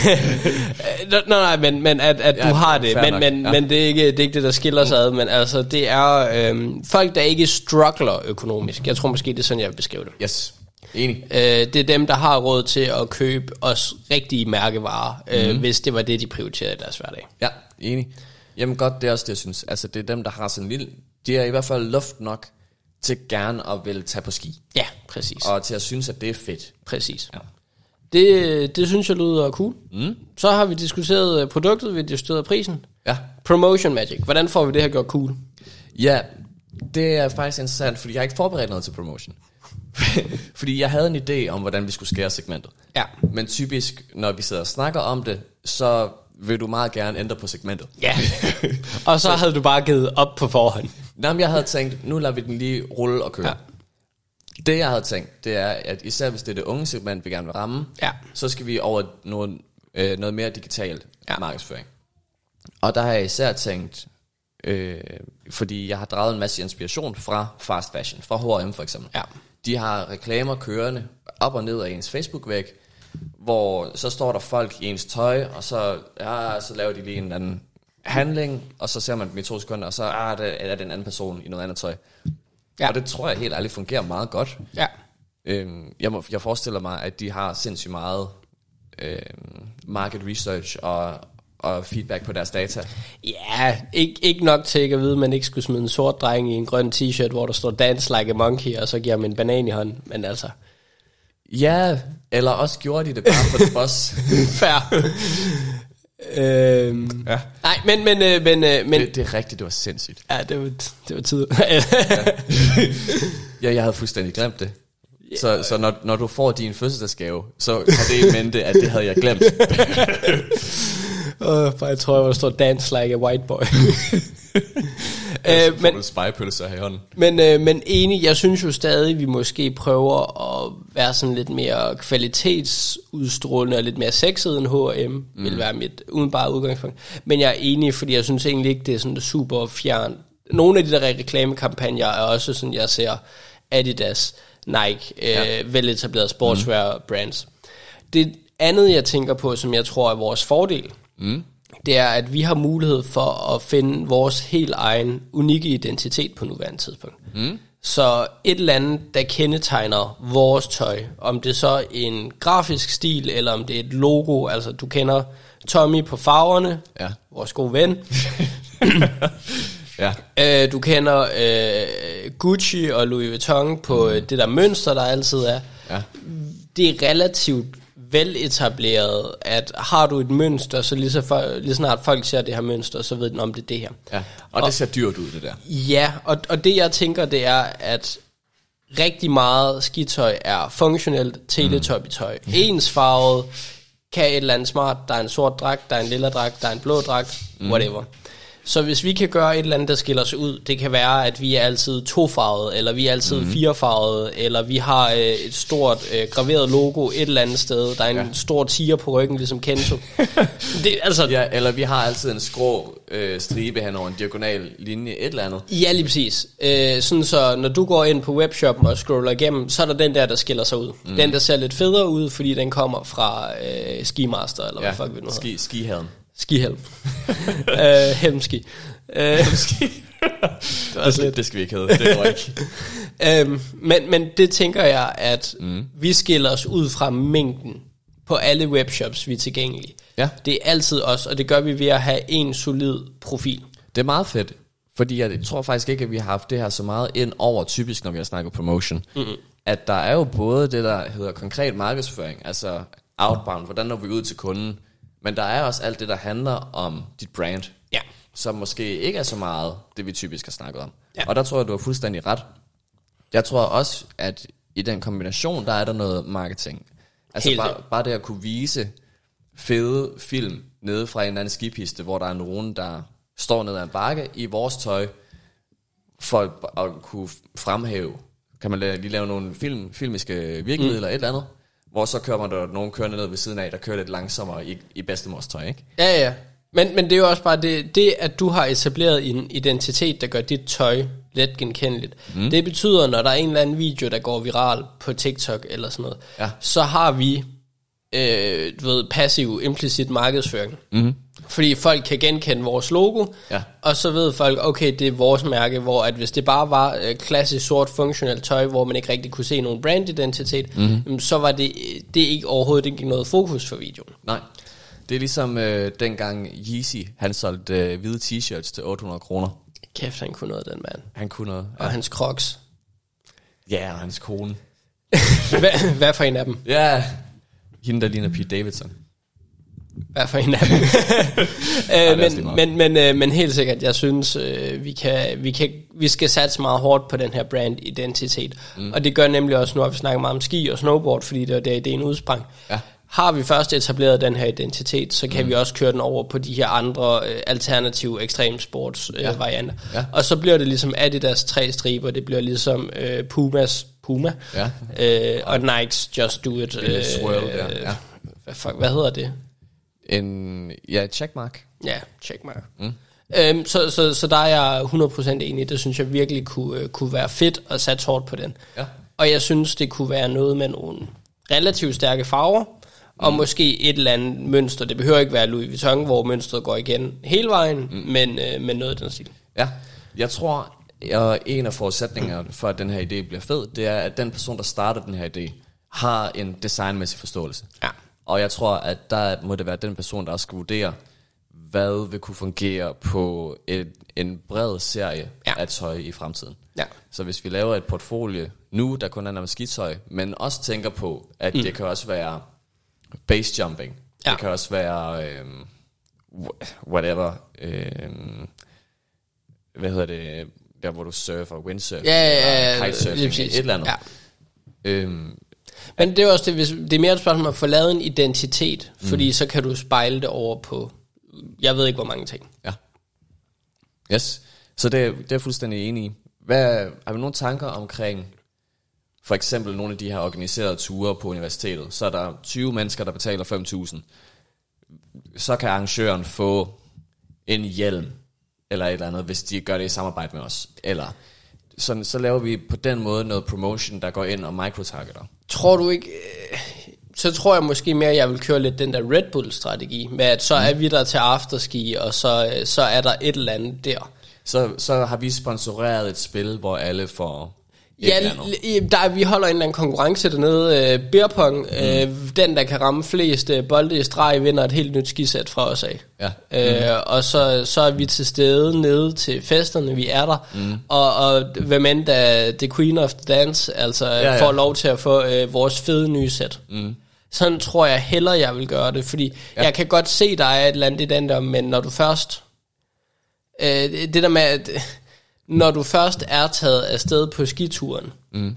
Nå, nej, men, men at, at Ja, du har det, men, nok, men, ja. men det, er ikke, det er ikke det, der skiller sig ad, men altså, det er øhm, folk, der ikke struggler økonomisk. Jeg tror måske, det er sådan, jeg vil beskrive det. Yes, enig. Øh, det er dem, der har råd til at købe os rigtige mærkevarer, øh, Mhm. hvis det var det, de prioriterede i deres hverdag. Ja, enig. Jamen godt, det er også det, jeg synes. Altså, det er dem, der har sådan en lille... De er i hvert fald luft nok til gerne at vil tage på ski. Ja, præcis. Og til at synes, at det er fedt. Præcis. Ja. Det, det synes jeg lyder cool. Mm. Så har vi diskuteret øh, produktet, vi har diskuteret prisen. Ja. Promotion Magic. Hvordan får vi det her gjort cool? Ja, det er faktisk interessant, fordi jeg har ikke forberedt noget til promotion. fordi jeg havde en idé om, hvordan vi skulle skære segmentet. Ja. Men typisk, når vi sidder og snakker om det, så vil du meget gerne ændre på segmentet. Ja. og så havde du bare givet op på forhånd. Nå, men jeg havde tænkt, nu lader vi den lige rulle og køre. Ja. Det jeg havde tænkt, det er, at især hvis det er det unge segment, vi gerne vil ramme, Ja. så skal vi over noget, øh, noget mere digitalt ja. markedsføring. Og der har jeg især tænkt, øh, fordi jeg har draget en masse inspiration fra fast fashion, fra H&M for eksempel. Ja. De har reklamer kørende op og ned af ens Facebook-væg, hvor så står der folk i ens tøj, og så, ja, så laver de lige en eller anden handling, og så ser man dem i to sekunder, og så ah, det er det en anden person i noget andet tøj. Ja. Og det tror jeg helt ærligt fungerer meget godt. Ja. Øhm, jeg, må, jeg forestiller mig, at de har sindssygt meget øhm, market research og, og feedback på deres data. Ja, ikke, ikke nok til ikke at vide, at man ikke skulle smide en sort dreng i en grøn t-shirt, hvor der står Dance Like a Monkey, og så giver man en banan i hånden. Men altså, Ja, eller også gjorde de det bare for det boss. fair. øhm, Ja. Nej, men, men, øh, men, øh, men Det, det er rigtigt, det var sindssygt. ja, det var, det var tid. Ja, jeg havde fuldstændig glemt det. Så, så når, når du får din fødselsdagsgave, så har det i mente, at det havde jeg glemt. uh, for jeg tror, der står Dance Like a White Boy. Øh, men, du spejepølser her i hånden. Men, øh, men enig, jeg synes jo stadig, vi måske prøver at være sådan lidt mere kvalitetsudstrålende og lidt mere sexet end H&M, mm. vil være mit udenbare udgangspunkt. Men jeg er enig, fordi jeg synes egentlig ikke, det er sådan super fjern. Nogle af de der reklamekampagner er også sådan, jeg ser Adidas, Nike, øh, Ja. veletablerede sportswear mm. brands. Det andet, jeg tænker på, som jeg tror er vores fordel, mm. Det er, at vi har mulighed for at finde vores helt egen unikke identitet på nuværende tidspunkt. Mm. Så et eller andet, der kendetegner vores tøj, om det så er en grafisk stil, eller om det er et logo, altså du kender Tommy på farverne, Ja. vores gode ven. Ja. Øh, du kender øh, Gucci og Louis Vuitton på mm. det der mønster, der altid er. Ja. Det er relativt veletableret, at har du et mønster, så lige, så for, lige snart folk ser det her mønster, så ved de, om det er det her. ja. Og, det ser dyrt ud, det der. Ja, og, og det jeg tænker, det er, at rigtig meget skitøj er funktionelt teletubby-tøj. Mm. Ensfarvet, kan et eller andet smart, der er en sort dragt, der er en lilla dragt, der er en blå dragt, mm. whatever. Så hvis vi kan gøre et eller andet, der skiller sig ud, det kan være, at vi er altid tofarvet, eller vi er altid mm. firefarvet, eller vi har øh, et stort øh, graveret logo et eller andet sted, der er en ja. stor tiger på ryggen, ligesom Kento. det, altså, Ja, eller vi har altid en skrå øh, stribe hen over en diagonal linje, et eller andet. Ja, lige præcis. Øh, sådan så, når du går ind på webshoppen og scroller igennem, så er der den der, der skiller sig ud. Mm. Den, der ser lidt federe ud, fordi den kommer fra øh, Skimaster, eller Ja, hvad fuck vi nu hedder. ski, skihaden. Skihelm. øh, helmski. Øh, det var også lidt. Det skal vi ikke hedde, det ikke. Øhm, men, men det tænker jeg, at mm. vi skiller os ud fra mængden på alle webshops, vi er tilgængelige. Ja. Det er altid os, og det gør vi ved at have en solid profil. Det er meget fedt, fordi jeg tror faktisk ikke, at vi har haft det her så meget ind over, typisk når vi har snakket promotion. Mm-hmm. At der er jo både det, der hedder konkret markedsføring, altså outbound, hvordan når vi ud til kunden, men der er også alt det, der handler om dit brand, Ja. som måske ikke er så meget det, vi typisk har snakket om. Ja. Og der tror jeg, du har fuldstændig ret. Jeg tror også, at i den kombination, der er der noget marketing. Altså Helt bare, bare det at kunne vise fede film nede fra en eller anden skipiste, hvor der er nogen, der står ned ad en bakke i vores tøj, for at kunne fremhæve, kan man lige lave nogle film, filmiske virkemidler mm. eller et eller andet, hvor så kører man der nogen kørende ned ved siden af, der kører lidt langsommere i, i bedstemors tøj, ikke? Ja, ja. Men, men det er jo også bare det, det, at du har etableret en identitet, der gør dit tøj let genkendeligt. Mm. Det betyder, når der er en eller anden video, der går viral på TikTok eller sådan noget, Ja. så har vi øh, du ved, passiv, implicit markedsføring. Mm. Fordi folk kan genkende vores logo, Ja. og så ved folk, okay, det er vores mærke, hvor at hvis det bare var øh, klassisk sort funktionelt tøj, hvor man ikke rigtig kunne se nogen brandidentitet, mm. så var det, det ikke overhovedet ikke noget fokus for videoen. Nej. Det er ligesom øh, dengang Yeezy, han solgte øh, hvide t-shirts til 800 kroner. Kæft, han kunne noget, den mand. Han kunne noget. Og hans crocs. Ja, og hans kone. Hvad, hvad for en af dem? Ja, hende der ligner Pete Davidson. Hvad for en af dem? øh, men, men, men, øh, men helt sikkert, jeg synes, øh, vi, kan, vi, kan, vi skal satse meget hårdt på den her brand-identitet. Mm. Og det gør nemlig også, nu har vi snakket meget om ski og snowboard, fordi det var der ideen udsprang. Ja. Har vi først etableret den her identitet, så kan mm. vi også køre den over på de her andre øh, alternative ekstremsports øh, Ja. varianter. Ja. Og så bliver det ligesom Adidas tre striber, det bliver ligesom øh, Pumas Puma, Ja. øh, og Nikes Just Do It. lille swirl der, ja. Hvad, fuck, hvad hedder det? En, ja, checkmark. Ja, checkmark. Mm. Øhm, så, så, så der er jeg 100% enig. Det synes jeg virkelig kunne, øh, kunne være fedt at satse hårdt på den. Ja. Og jeg synes, det kunne være noget med nogle relativt stærke farver, og måske et eller andet mønster. Det behøver ikke være Louis Vuitton, hvor mønstret går igen hele vejen, mm. men, øh, men noget af den stil. Ja, jeg tror, at en af forudsætningerne for, at den her idé bliver fed, det er, at den person, der starter den her idé, har en designmæssig forståelse. Ja. Og jeg tror, at der må det være den person, der skal vurdere, hvad vil kunne fungere på et, en bred serie Ja. ja. af tøj i fremtiden. Ja. Så hvis vi laver et portfolio nu, der kun handler om skitøj, men også tænker på, at mm. det kan også være base jumping. Ja. Det kan også være wh- whatever. Øhm, hvad hedder det? Der hvor du surfer, windsurf. Ja, ja, ja, kitesurfing, lige præcis. et eller andet. Ja. Øhm, Men det er også det, hvis, det er mere et spørgsmål om at få lavet en identitet, mm. fordi så kan du spejle det over på, jeg ved ikke hvor mange ting. Ja. Yes. Så det, det er jeg fuldstændig enig i. Hvad, har vi nogle tanker omkring, for eksempel nogle af de her organiserede ture på universitetet? Så er der 20 mennesker, der betaler 5.000. Så kan arrangøren få en hjelm, eller et eller andet, hvis de gør det i samarbejde med os. Eller sådan, så laver vi på den måde noget promotion, der går ind og microtargeter. Tror du ikke, øh, så tror jeg måske mere, at jeg vil køre lidt den der Red Bull-strategi, med at så er vi der til afterski, og så, øh, så er der et eller andet der. Så, så har vi sponsoreret et spil, hvor alle får Ja, der, vi holder en eller anden konkurrence dernede. Øh, Beerpong, mm. øh, den der kan ramme flest øh, bolde i streg, vinder et helt nyt skisæt fra os af. Ja. Øh, og så, så er vi til stede nede til festerne, vi er der. Mm. Og, og hvem end der The Queen of the Dance, altså ja, ja. får lov til at få øh, vores fede nye sæt. Mm. Sådan tror jeg heller, jeg vil gøre det, fordi ja. jeg kan godt se, er et eller andet i den der, men når du først... Øh, det det der med, at når du først er taget afsted på skituren, mm.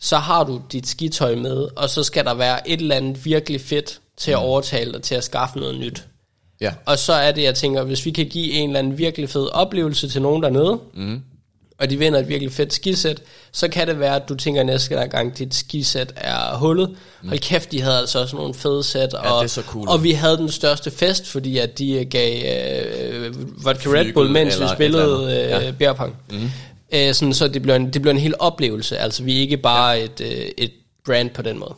så har du dit skitøj med, og så skal der være et eller andet virkelig fedt til at overtale dig til at skaffe noget nyt. Ja. Og så er det, jeg tænker, hvis vi kan give en eller anden virkelig fed oplevelse til nogen dernede, mm. Og de vinder et virkelig fedt skisæt, så kan det være, at du tænker næste gang, dit skisæt er hullet. Mm. Hold kæft, de havde altså også nogle fede sæt, og, det er så cool. og vi havde den største fest, fordi at de øh, gav øh, vodka Red Flygel Bull, mens vi spillede øh, beer pong. Mm. Øh, sådan, så det blev, en, det blev en hel oplevelse, altså vi er ikke bare ja. et, øh, et brand på den måde.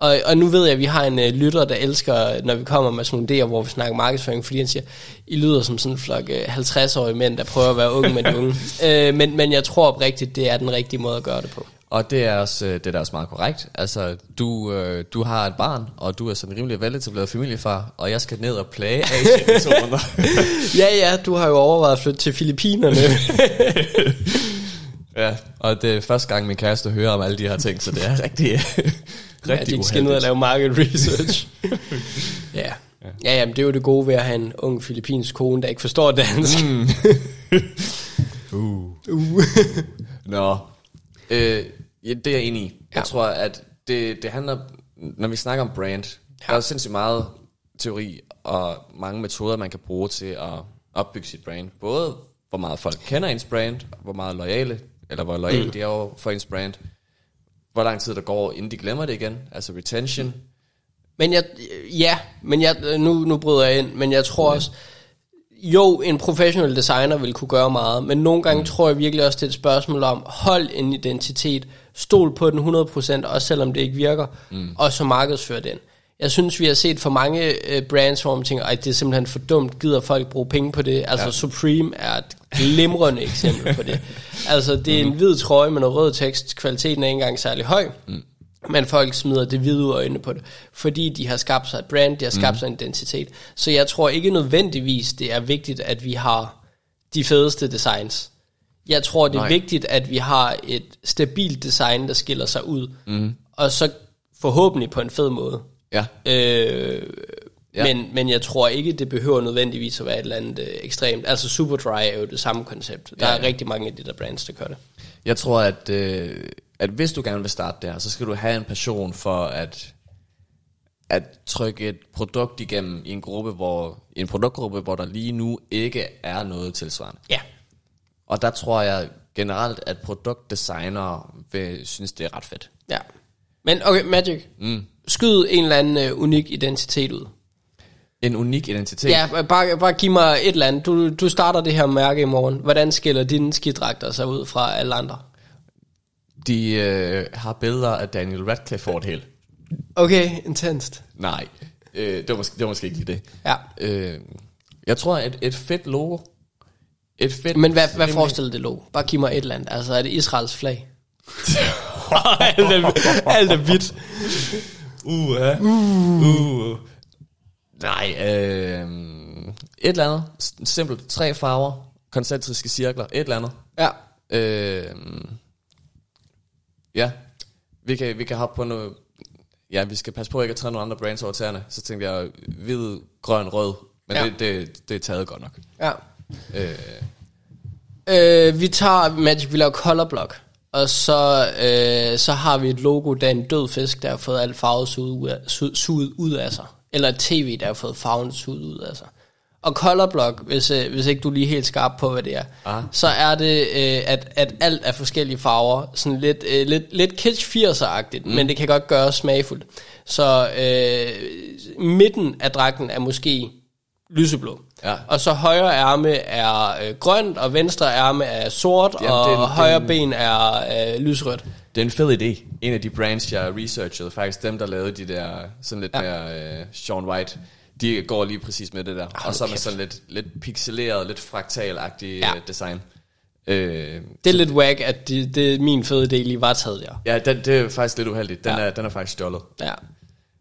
Og, og nu ved jeg, at vi har en øh, lytter, der elsker, når vi kommer med sådan nogle idéer, hvor vi snakker markedsføring, fordi han siger, I lyder som sådan en flok øh, 50-årige mænd, der prøver at være unge med de unge. øh, men, men jeg tror oprigtigt, det er den rigtige måde at gøre det på. Og det er også, øh, det er da også meget korrekt. Altså, du, øh, du har et barn, og du er sådan en rimelig veletableret familiefar, og jeg skal ned og plage Asien i to måneder. ja, ja, du har jo overvejet at flytte til Filippinerne. ja, og det er første gang, min kæreste hører om alle de her ting, så det er rigtig, ja, rigtig de skal ned og lave market research. ja. Ja, jamen, det er jo det gode ved at have en ung filippinsk kone, der ikke forstår dansk. Mm. Uh. Uh. Nå, øh, ja, det er jeg enig i. Jeg Ja. tror, at det, det handler, når vi snakker om brand, ja. der er sindssygt meget teori og mange metoder, man kan bruge til at opbygge sit brand. Både hvor meget folk kender ens brand, hvor meget loyale, eller hvor loyale mm. de er over for ens brand, hvor lang tid der går, inden de glemmer det igen, altså retention. Men jeg, ja, men jeg, nu, nu bryder jeg ind, men jeg tror også, jo, en professionel designer vil kunne gøre meget, men nogle gange mm. tror jeg virkelig også, det er et spørgsmål om, hold en identitet, stol på den 100%, også selvom det ikke virker, mm. og så markedsfør den. Jeg synes, vi har set for mange øh, brands, hvor man tænker, at det er simpelthen for dumt, gider folk bruge penge på det? Altså, ja. Supreme er et glimrende eksempel på det. Altså, det er en hvid trøje med noget rød tekst, kvaliteten er ikke engang særlig høj, mm. men folk smider det hvide øjne på det, fordi de har skabt sig et brand, de har skabt mm. sig en identitet. Så jeg tror ikke nødvendigvis, det er vigtigt, at vi har de fedeste designs. Jeg tror, det er Nej. vigtigt, at vi har et stabilt design, der skiller sig ud, mm. og så forhåbentlig på en fed måde. Ja, Øh, Ja. men, men jeg tror ikke, det behøver nødvendigvis at være et eller andet øh, ekstremt. Altså Superdry er jo det samme koncept. Der Ja, ja, er rigtig mange af de der brands, der gør det. Jeg tror, at, øh, at hvis du gerne vil starte der, så skal du have en passion for at, at trykke et produkt igennem i en gruppe, hvor en produktgruppe, hvor der lige nu ikke er noget tilsvarende. Ja. Og der tror jeg generelt, at produktdesignere vil synes, det er ret fedt. ja. Men okay, Magic. Mm. Skyd en eller anden øh, unik identitet ud. En unik identitet. Ja, bare, bare giv mig et eller andet. Du, du starter det her mærke i morgen. Hvordan skiller dine skidragter sig ud fra alle andre? De øh, har billeder af Daniel Radcliffe over det hele. Okay, intenst. Nej, øh, det, var måske, det var måske ikke lige det. Ja. Øh, jeg tror, at et fedt logo, et fedt... Men hvad, hvad forestiller det logo? Bare giv mig et eller andet. Altså, er det Israels flag? alt, er, alt er hvidt. Uh, uh. uh. Nej, øh, eller andet. Simpelt. Tre farver. Koncentriske cirkler. Et eller andet. Ja. Øh, ja. Vi kan, vi kan hoppe på noget... Ja, vi skal passe på ikke at træde nogle andre brands over tæerne. Så tænkte jeg hvid, grøn, rød. Men Ja. det, det, det er taget godt nok. Ja. Øh, Øh, vi tager Magic, vi laver color block. Og så, øh, så har vi et logo, der er en død fisk, der har fået alt farvet suget ud af, su- suget ud af sig. Eller et tv, der har fået farven suget ud sig. Og color block, hvis, øh, hvis ikke du er lige helt skarp på, hvad det er, Ah. så er det, øh, at, at alt er forskellige farver. Sådan lidt, øh, lidt, lidt kitsch 80'er-agtigt, mm. men det kan godt gøres smagfuldt. Så øh, midten af dragten er måske lyseblå. Ja. Og så højre ærme er øh, grønt, og venstre ærme er sort, Jamen, og det er en- højre er ben er øh, lysrødt. Det er en fed idé. En af de brands, jeg researchede, faktisk dem, der lavede de der sådan lidt Ja. mere øh, Sean White, de går lige præcis med det der. Ah, og så med kæft. sådan lidt, lidt pixeleret, lidt fraktalagtigt Ja. ja. design. Øh, Det er lidt whack, at det, det min fede idé lige var taget der. ja, den, det er faktisk lidt uheldigt. Den, ja. er, den er faktisk stjålet. Ja.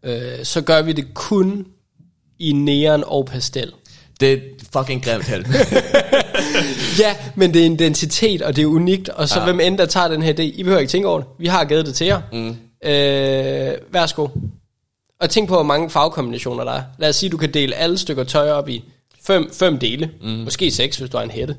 Øh, så gør vi det kun i neon og pastel. Det er fucking grimt held. Ja, men det er identitet, og det er unikt, og så ja. Hvem end der tager den her idé, I behøver ikke tænke over det. Vi har givet det til jer. Mm. Øh, værsgo. Og tænk på, hvor mange farvekombinationer der er. Lad os sige, du kan dele alle stykker tøj op i fem, fem dele. Mm. Måske seks, hvis du har en hætte.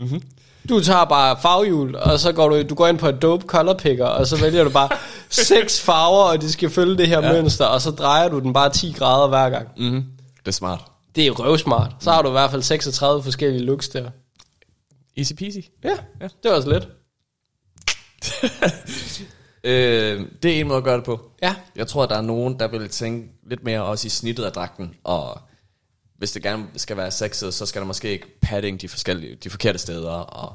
Mm-hmm. Du tager bare farvehjul, og så går du, du går ind på et dope color picker, og så vælger du bare seks farver, og de skal følge det her ja. mønster, og så drejer du den bare 10 grader hver gang. mm-hmm. Det er smart. Det er røvsmart. Så har du i hvert fald 36 forskellige looks der. Easy peasy. Ja, ja. det var så lidt. Øh, det er en måde at gøre det på. Ja, Jeg tror, der er nogen, der vil tænke lidt mere også i snittet af dragten, og hvis det gerne skal være sexet, så skal der måske ikke padding de, forskellige, de forkerte steder, og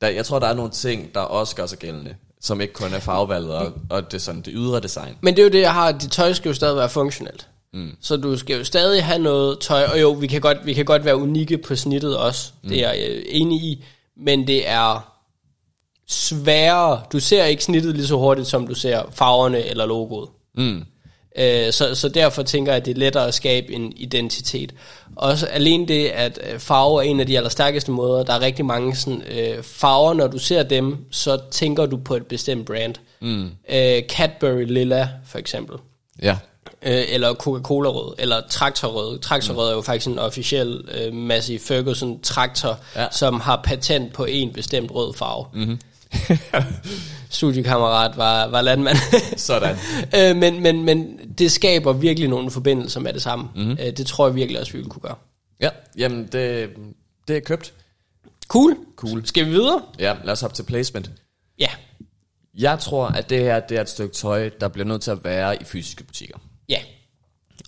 der, jeg tror, der er nogle ting, der også gør sig gældende, som ikke kun er farvevalget og, og det, sådan, det ydre design. Men det er jo det, jeg har. Dit tøj skal jo stadig være funktionelt. Mm. Så du skal jo stadig have noget tøj. Og jo, vi kan godt, vi kan godt være unikke på snittet også. Mm. Det er jeg enig i. Men det er sværere. Du ser ikke snittet lige så hurtigt, som du ser farverne eller logoet. Mm. Øh, så, så derfor tænker jeg, at det er lettere at skabe en identitet. Også alene det, at øh, farve er en af de allerstærkeste måder. Der er rigtig mange sådan, øh, farver, når du ser dem, så tænker du på et bestemt brand. Mm. Øh, Cadbury Lilla, for eksempel. Ja. Øh, eller Coca-Cola rød, eller traktorrød. Traktorrød er jo faktisk en officiel øh, Massey Ferguson traktor, ja. Ja. som har patent på en bestemt rød farve. Mm-hmm. Studiekammerat var, var landmand. Sådan. øh, men, men, men det skaber virkelig nogle forbindelser med det samme. Mm-hmm. Øh, det tror jeg virkelig også, vi ville kunne gøre. Ja, jamen det, det er købt. Cool. Cool. Skal vi videre? Ja, lad os hoppe til placement. Ja. Jeg tror, at det her det er et stykke tøj, der bliver nødt til at være i fysiske butikker. Ja.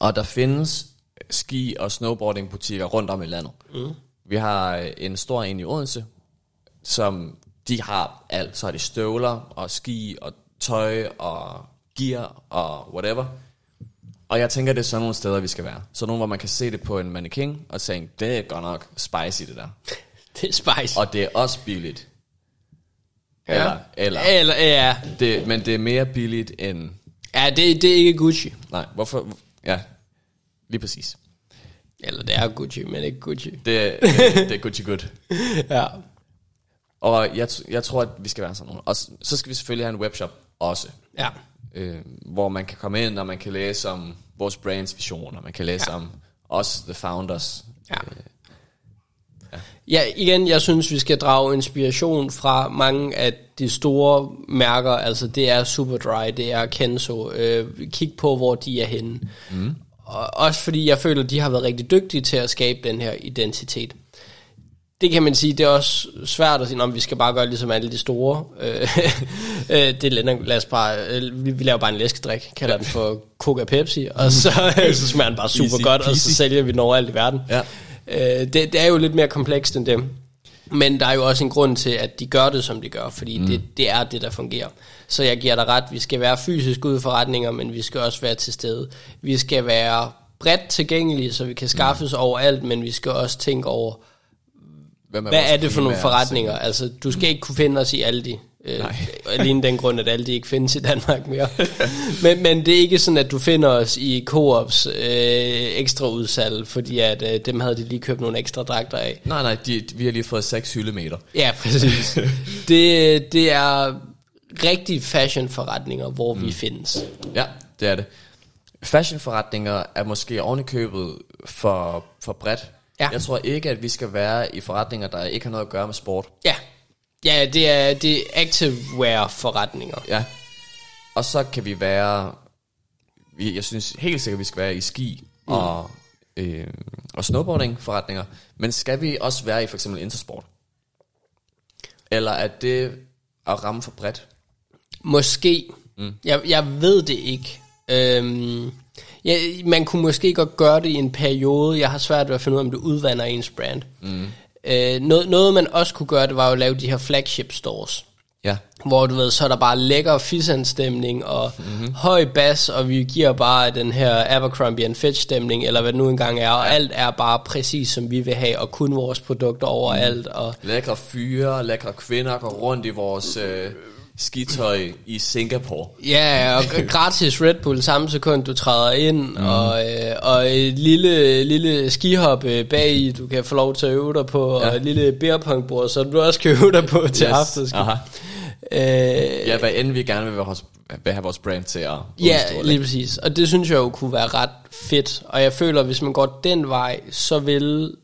Og der findes ski- og snowboarding-butikker rundt om i landet. Mm. Vi har øh, en stor en i Odense, som de har alt. Så har de støvler og ski og tøj og gear og whatever. Og jeg tænker, det er sådan nogle steder, vi skal være. Så nogle, hvor man kan se det på en mannequin og tænke, det er godt nok spicy det der. Det er spicy. Og det er også billigt. Eller, eller. eller ja. Det, men det er mere billigt end... Ja, det, det er ikke Gucci. Nej, hvorfor? Ja, lige præcis. Eller det er Gucci, men ikke Gucci. Det, er- det, det er Gucci good. Ja. Og jeg, jeg tror, at vi skal være sådan nogle. Og så skal vi selvfølgelig have en webshop også. Ja. Øh, hvor man kan komme ind, og man kan læse om vores brands visioner. Man kan læse Ja. om os, the founders. Ja. Ja, igen, jeg synes, vi skal drage inspiration fra mange af de store mærker. Altså, det er Superdry, det er Kenzo. Øh, kig på, hvor de er henne. Mm. Og også fordi jeg føler, de har været rigtig dygtige til at skabe den her identitet. Det kan man sige, det er også svært at sige, om vi skal bare gøre ligesom alle de store. Øh, øh, det er, lad os bare, øh, vi laver bare en læskedrik, kalder den for Coca Pepsi, og så, så smager den bare super Easy godt, og så sælger vi den overalt i verden. Ja. Øh, det, det er jo lidt mere komplekst end dem. Men der er jo også en grund til, at de gør det, som de gør, fordi mm. det, det er det, der fungerer. Så jeg giver dig ret, vi skal være fysisk ude i forretninger, men vi skal også være til stede. Vi skal være bredt tilgængelige, så vi kan skaffes mm. overalt, men vi skal også tænke over, Hvem hvad vores er det for nogle forretninger? Altså, du skal ikke kunne finde os i Aldi, Øh, alene den grund, at alle de ikke findes i Danmark mere. men, men det er ikke sådan, at du finder os i Coops øh, ekstra udsalg, fordi at øh, dem havde de lige købt nogle ekstra dragter af. Nej, nej, de, vi har lige fået 6 hyldemeter. Ja, præcis. det, det er rigtig fashion-forretninger, hvor mm. vi findes. Ja, det er det. Fashion-forretninger er måske ovenikøbet for, for bredt. Ja. Jeg tror ikke, at vi skal være i forretninger, der ikke har noget at gøre med sport. Ja, ja det er, det er activewear-forretninger. Ja. Og så kan vi være... vi- Jeg synes helt sikkert, vi skal være i ski mm. og, øh, og snowboarding-forretninger. Men skal vi også være i for eksempel intersport? Eller er det at ramme for bredt? Måske. Mm. Jeg, jeg ved det ikke. Øhm, ja, man kunne måske godt gøre det i en periode. Jeg har svært ved at finde ud af, om det udvander ens brand. Mm. Øh, noget, noget man også kunne gøre, det var jo at lave de her flagship stores. Ja. Hvor du ved, så er der bare lækker fisanstemning og mm-hmm. høj bas, og vi giver bare den her Abercrombie and Fitch stemning, eller hvad det nu engang er, og alt er bare præcis som vi vil have, og kun vores produkter overalt, og Lækre fyre, lækre kvinder går rundt i vores øh, skitøj i Singapore. Ja, og gratis Red Bull samme sekund, du træder ind, mm. og, øh, og et lille, lille skihop øh, bag i, du kan få lov til at øve dig på, ja. og et lille beerpungbord, så du også kan øve dig på til yes. afterski. Aha. Øh, Ja, hvad end vi gerne vil, være vores, vil have vores brand til at Ja, udstråle. lige præcis. Og det synes jeg jo kunne være ret fedt. Og jeg føler, at hvis man går den vej, så vil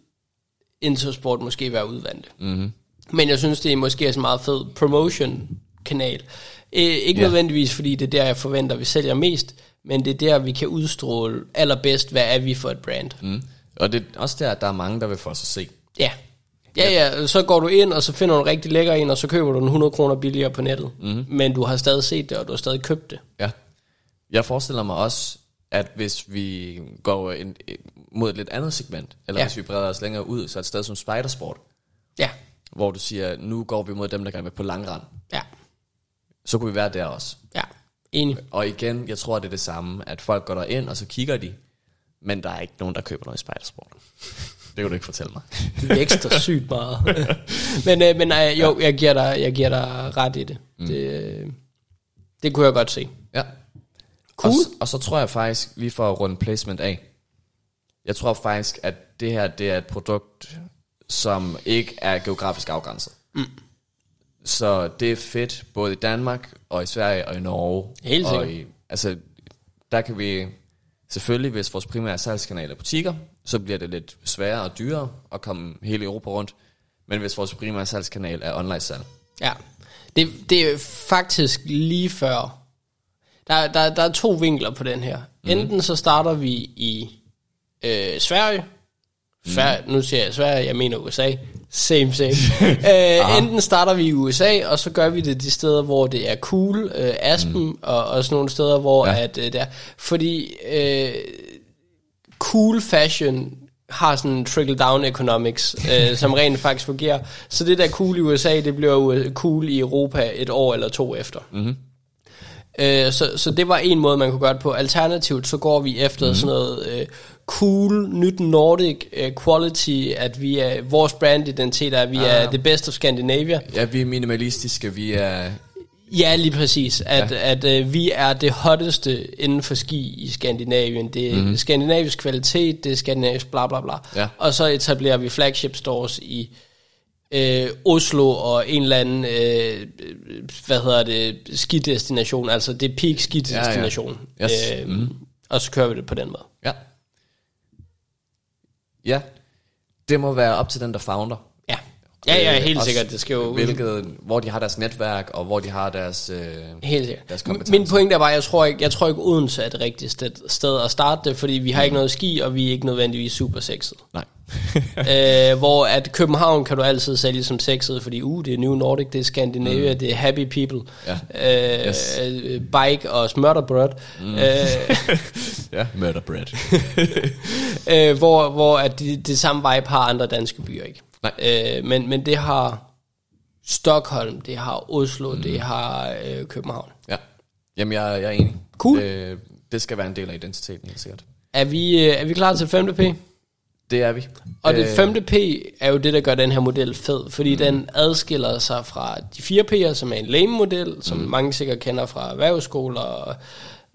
Intersport måske være udvandt. Mm-hmm. Men jeg synes, det er måske er en meget fed promotion-kanal. Eh, ikke Ja. nødvendigvis, fordi det er der, jeg forventer, vi sælger mest, men det er der, vi kan udstråle allerbedst, hvad er vi for et brand. Mm. Og det er også der, at der er mange, der vil få os at se. Ja. Ja, ja, så går du ind, og så finder du en rigtig lækker en, og så køber du den 100 kroner billigere på nettet. Mm. Men du har stadig set det, og du har stadig købt det. Ja. Jeg forestiller mig også, at hvis vi går ind, mod et lidt andet segment, eller Ja. hvis vi breder os længere ud, så et sted som Spidersport, Ja, hvor du siger, nu går vi mod dem, der gerne vil på langrand, ja, så kunne vi være der også. ja. Enig. Og igen, jeg tror, det er det samme, at folk går der ind og så kigger de, men der er ikke nogen, der køber noget i Spidersport. Det kan du ikke fortælle mig. Det er ekstra sygt meget. men øh, men øh, jo, jeg giver, dig, jeg giver dig ret i det. Mm. Det, øh, det kunne jeg godt se. Ja. Cool. Og, og så tror jeg faktisk, lige for at runde placement af, jeg tror faktisk, at det her, det er et produkt, som ikke er geografisk afgrænset. Mm. Så det er fedt, både i Danmark og i Sverige og i Norge. Helt og sikkert. i, altså, der kan vi, selvfølgelig hvis vores primære salgskanal er butikker, så bliver det lidt sværere og dyrere at komme hele Europa rundt. Men hvis vores primære salgskanal er online salg, Ja. Det, det er faktisk lige før. Der, der, der er to vinkler på den her. Mm. Enten så starter vi i øh, Sverige. Sverige, Nu siger jeg Sverige, jeg mener USA. Same, same. øh, enten starter vi i USA, og så gør vi det de steder, hvor det er cool. Øh, Aspen, mm. og, og sådan nogle steder, hvor Ja. at øh, der... Fordi øh, cool fashion har sådan trickle-down economics, øh, som rent faktisk fungerer. Så det der er cool i USA, det bliver jo øh, cool i Europa et år eller to efter. Mm-hmm. Øh, så, så det var en måde, man kunne gøre det på. Alternativt, så går vi efter mm-hmm. sådan noget øh, cool, nyt Nordic øh, quality, at vi er, vores brandidentitet er, at vi ah. er the best of Scandinavia. ja, vi er minimalistiske, vi er Ja, lige præcis. At, Ja. ja. at øh, vi er det hotteste inden for ski i Skandinavien. Det er mm-hmm. skandinavisk kvalitet, det er skandinavisk bla bla bla. Ja. Og så etablerer vi flagship stores i øh, Oslo og en eller anden, øh, hvad hedder det, skidestination. Altså det er peak skidestination. Ja, ja. Yes. Øh, mm. Og så kører vi det på den måde. Ja. Ja. Det må være op til den, der founder. Ja, ja, Øh, helt også sikkert. Det skal jo... Hvilket, hvor de har deres netværk, og hvor de har deres... Øh, Helt sikkert. Deres kompetencer. Min pointe er bare, jeg tror ikke, jeg tror ikke Odense er det rigtige sted, sted at starte det, fordi vi har ikke noget ski, og vi er ikke nødvendigvis super sexet. nej. øh, hvor at København kan du altid sælge som sexet, fordi uh, det er New Nordic, det er Scandinavia, mm. det er happy people, Ja. øh, Yes. øh, bike og smørterbrød, mm. øh, ja, murder bread. øh, hvor, hvor at det, det samme vibe har andre danske byer ikke. Nej. Øh, men, men det har Stockholm, det har Oslo, mm. det har øh, København. ja. Jamen, jeg, jeg er enig. Cool. Det, det skal være en del af identiteten, helt sikkert. Er vi, øh, er vi klar til 5. P? Det er vi. Og det Øh, femte P er jo det, der gør den her model fed, fordi mm. den adskiller sig fra de fire P'er, som er en lame-model, som mm. mange sikkert kender fra erhvervsskoler og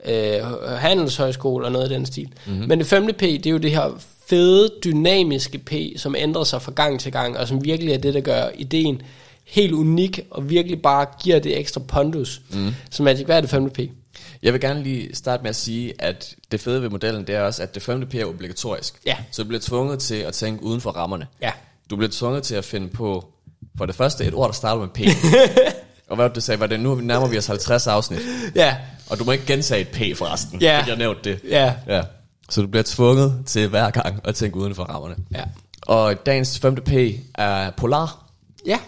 øh, handelshøjskole og noget af den stil. Mm. Men det femte P, det er jo det her fede, dynamiske P, som ændrer sig fra gang til gang, og som virkelig er det, der gør ideen helt unik, og virkelig bare giver det ekstra pondus. Mm. Så Magic, hvad er det femte P? Jeg vil gerne lige starte med at sige, at det fede ved modellen, det er også, at det femte P er obligatorisk. Ja. Så du bliver tvunget til at tænke uden for rammerne. Ja. Du bliver tvunget til at finde på, for det første, et ord, der starter med P. og hvad du sagde, var det, nu nærmer vi os 50 afsnit. Ja, Og du må ikke gentage et P forresten, Ja. fordi jeg nævnte det. ja, Ja. Så du bliver tvunget til hver gang at tænke uden for rammerne. ja. Og dagens femte P er polar, Ja,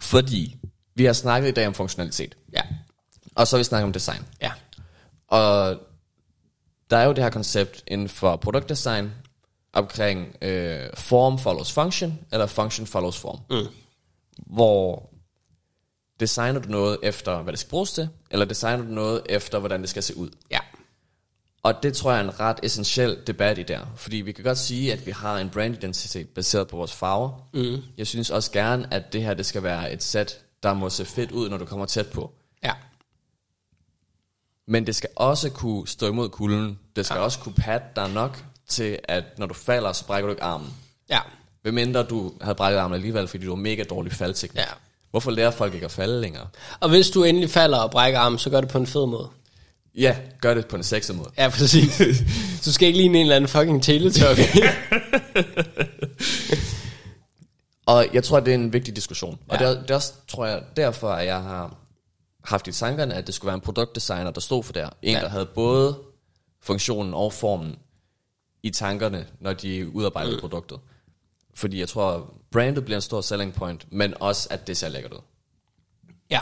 fordi vi har snakket i dag om funktionalitet. ja, Og så har vi snakket om design. ja. Og der er jo det her koncept inden for produktdesign omkring øh, form follows function, eller function follows form. Mm. Hvor designer du noget efter, hvad det skal bruges til, eller designer du noget efter, hvordan det skal se ud. Ja, Og det tror jeg er en ret essentiel debat i der. Fordi vi kan godt sige, at vi har en brandidentitet baseret på vores farver. Mm. Jeg synes også gerne, at det her det skal være et sæt, der må se fedt ud, når du kommer tæt på. ja, Men det skal også kunne stå imod kulden. Det skal ja. også kunne patte dig nok til, at når du falder, så brækker du ikke armen. ja, Hvem mindre du havde brækket armen alligevel, fordi du var mega dårlig faldteknik. ja. Hvorfor lærer folk ikke at falde længere? Og hvis du endelig falder og brækker armen, så gør det på en fed måde. Ja, gør det på en sexet måde. Ja, præcis. Du skal ikke ligne en eller anden fucking teletubby. Og jeg tror, det er en vigtig diskussion. Og Ja. det, er, det er også, tror jeg, derfor, at jeg har haft i tankerne, at det skulle være en produktdesigner, der stod for det her. En, Ja. der havde både funktionen og formen i tankerne, når de udarbejdede mm. produktet. Fordi jeg tror, brandet bliver en stor selling point, men også, at det ser lækkert ud. ja.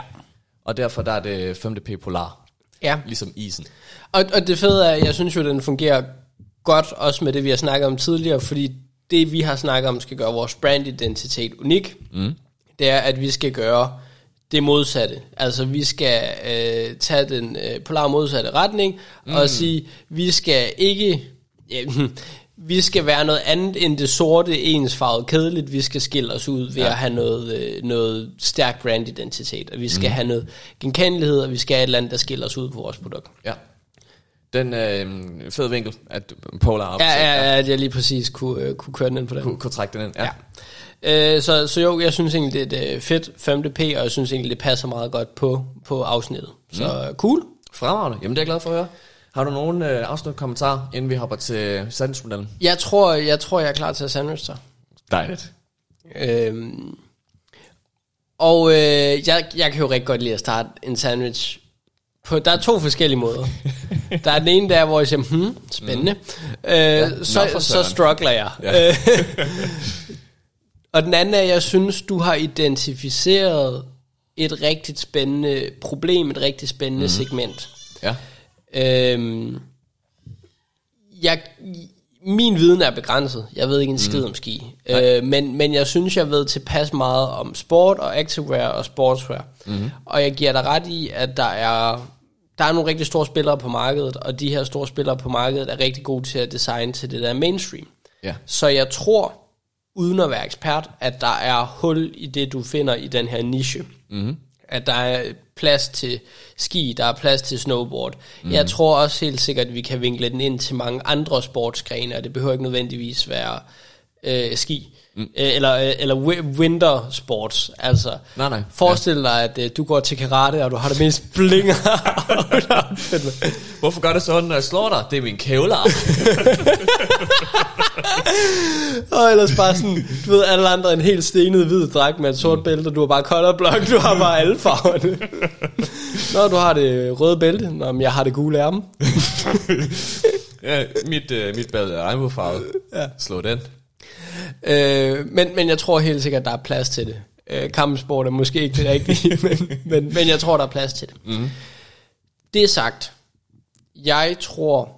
Og derfor der er det 5. Polar, Ja, ligesom isen. og, og det fede er, jeg synes jo, den fungerer godt, også med det, vi har snakket om tidligere, fordi det, vi har snakket om, skal gøre vores brandidentitet unik. Mm. Det er, at vi skal gøre det modsatte. Altså, vi skal øh, tage den øh, polar modsatte retning, mm. og sige, vi skal ikke... Ja, vi skal være noget andet end det sorte, ensfarvede, kedeligt. Vi skal skille os ud ved ja. at have noget, øh, noget stærk brandidentitet, og vi skal mm. have noget genkendelighed, og vi skal have et eller andet, der skiller os ud på vores produkt. Ja. Den øh, fed vinkel, at Polar op Ja, ja, ja, at jeg lige præcis kunne, øh, kunne køre den ind på den. kunne, kunne trække den ind. Ja. Ja. Øh, så, så jo, jeg synes egentlig, det er et øh, fedt 5. P, og jeg synes egentlig, det passer meget godt på, på afsnittet. Så mm. cool. Fremragende. Jamen det er jeg glad for at høre. Har du nogen øh, afsluttende kommentarer, inden vi hopper til sandwichmodellen? Jeg tror, jeg tror, jeg er klar til at sandwich dig. Dejligt. Øhm, og øh, jeg, jeg kan jo rigtig godt lide at starte en sandwich på, der er to forskellige måder. Der er den ene der, hvor jeg siger, hmm, spændende. Mm. Øh, nå så, så struggler jeg. Ja. Øh, og den anden er, jeg synes, du har identificeret et rigtig spændende problem, et rigtig spændende mm. segment. Ja. Øhm, jeg, min viden er begrænset. Jeg ved ikke en skid mm. om ski. Øh, men, men jeg synes, jeg ved tilpas meget om sport og activewear og sportswear. Mm. Og jeg giver dig ret i, at der er, der er nogle rigtig store spillere på markedet, og de her store spillere på markedet er rigtig gode til at designe til det der mainstream. Ja. Så jeg tror, uden at være ekspert, at der er hul i det, du finder i den her niche. Mm. At der er plads til ski, der er plads til snowboard. Mm. Jeg tror også helt sikkert, at vi kan vinkle den ind til mange andre sportsgrene, og det behøver ikke nødvendigvis være øh, ski. Mm. Øh, eller, øh, eller wi- winter sports. Altså, Nej, nej. forestil dig, at øh, du går til karate, og du har det mest blinger. Hvorfor gør det sådan, når jeg slår dig? Det er min kævler. Og ellers bare sådan, du ved, alle andre en helt stenet hvid dragt med et sort bælte, og du har bare colorblock, du har bare alle farverne. Nå, du har det røde bælte, Nå, men jeg har det gule ærme. ja, mit, øh, mit bælte er regnbuefarvet. Ja. Slå den. Øh, men, men jeg tror helt sikkert, der er plads til det. Øh, kampsport er måske ikke det rigtige, men, men, men jeg tror, der er plads til det. Mm. Det sagt, jeg tror,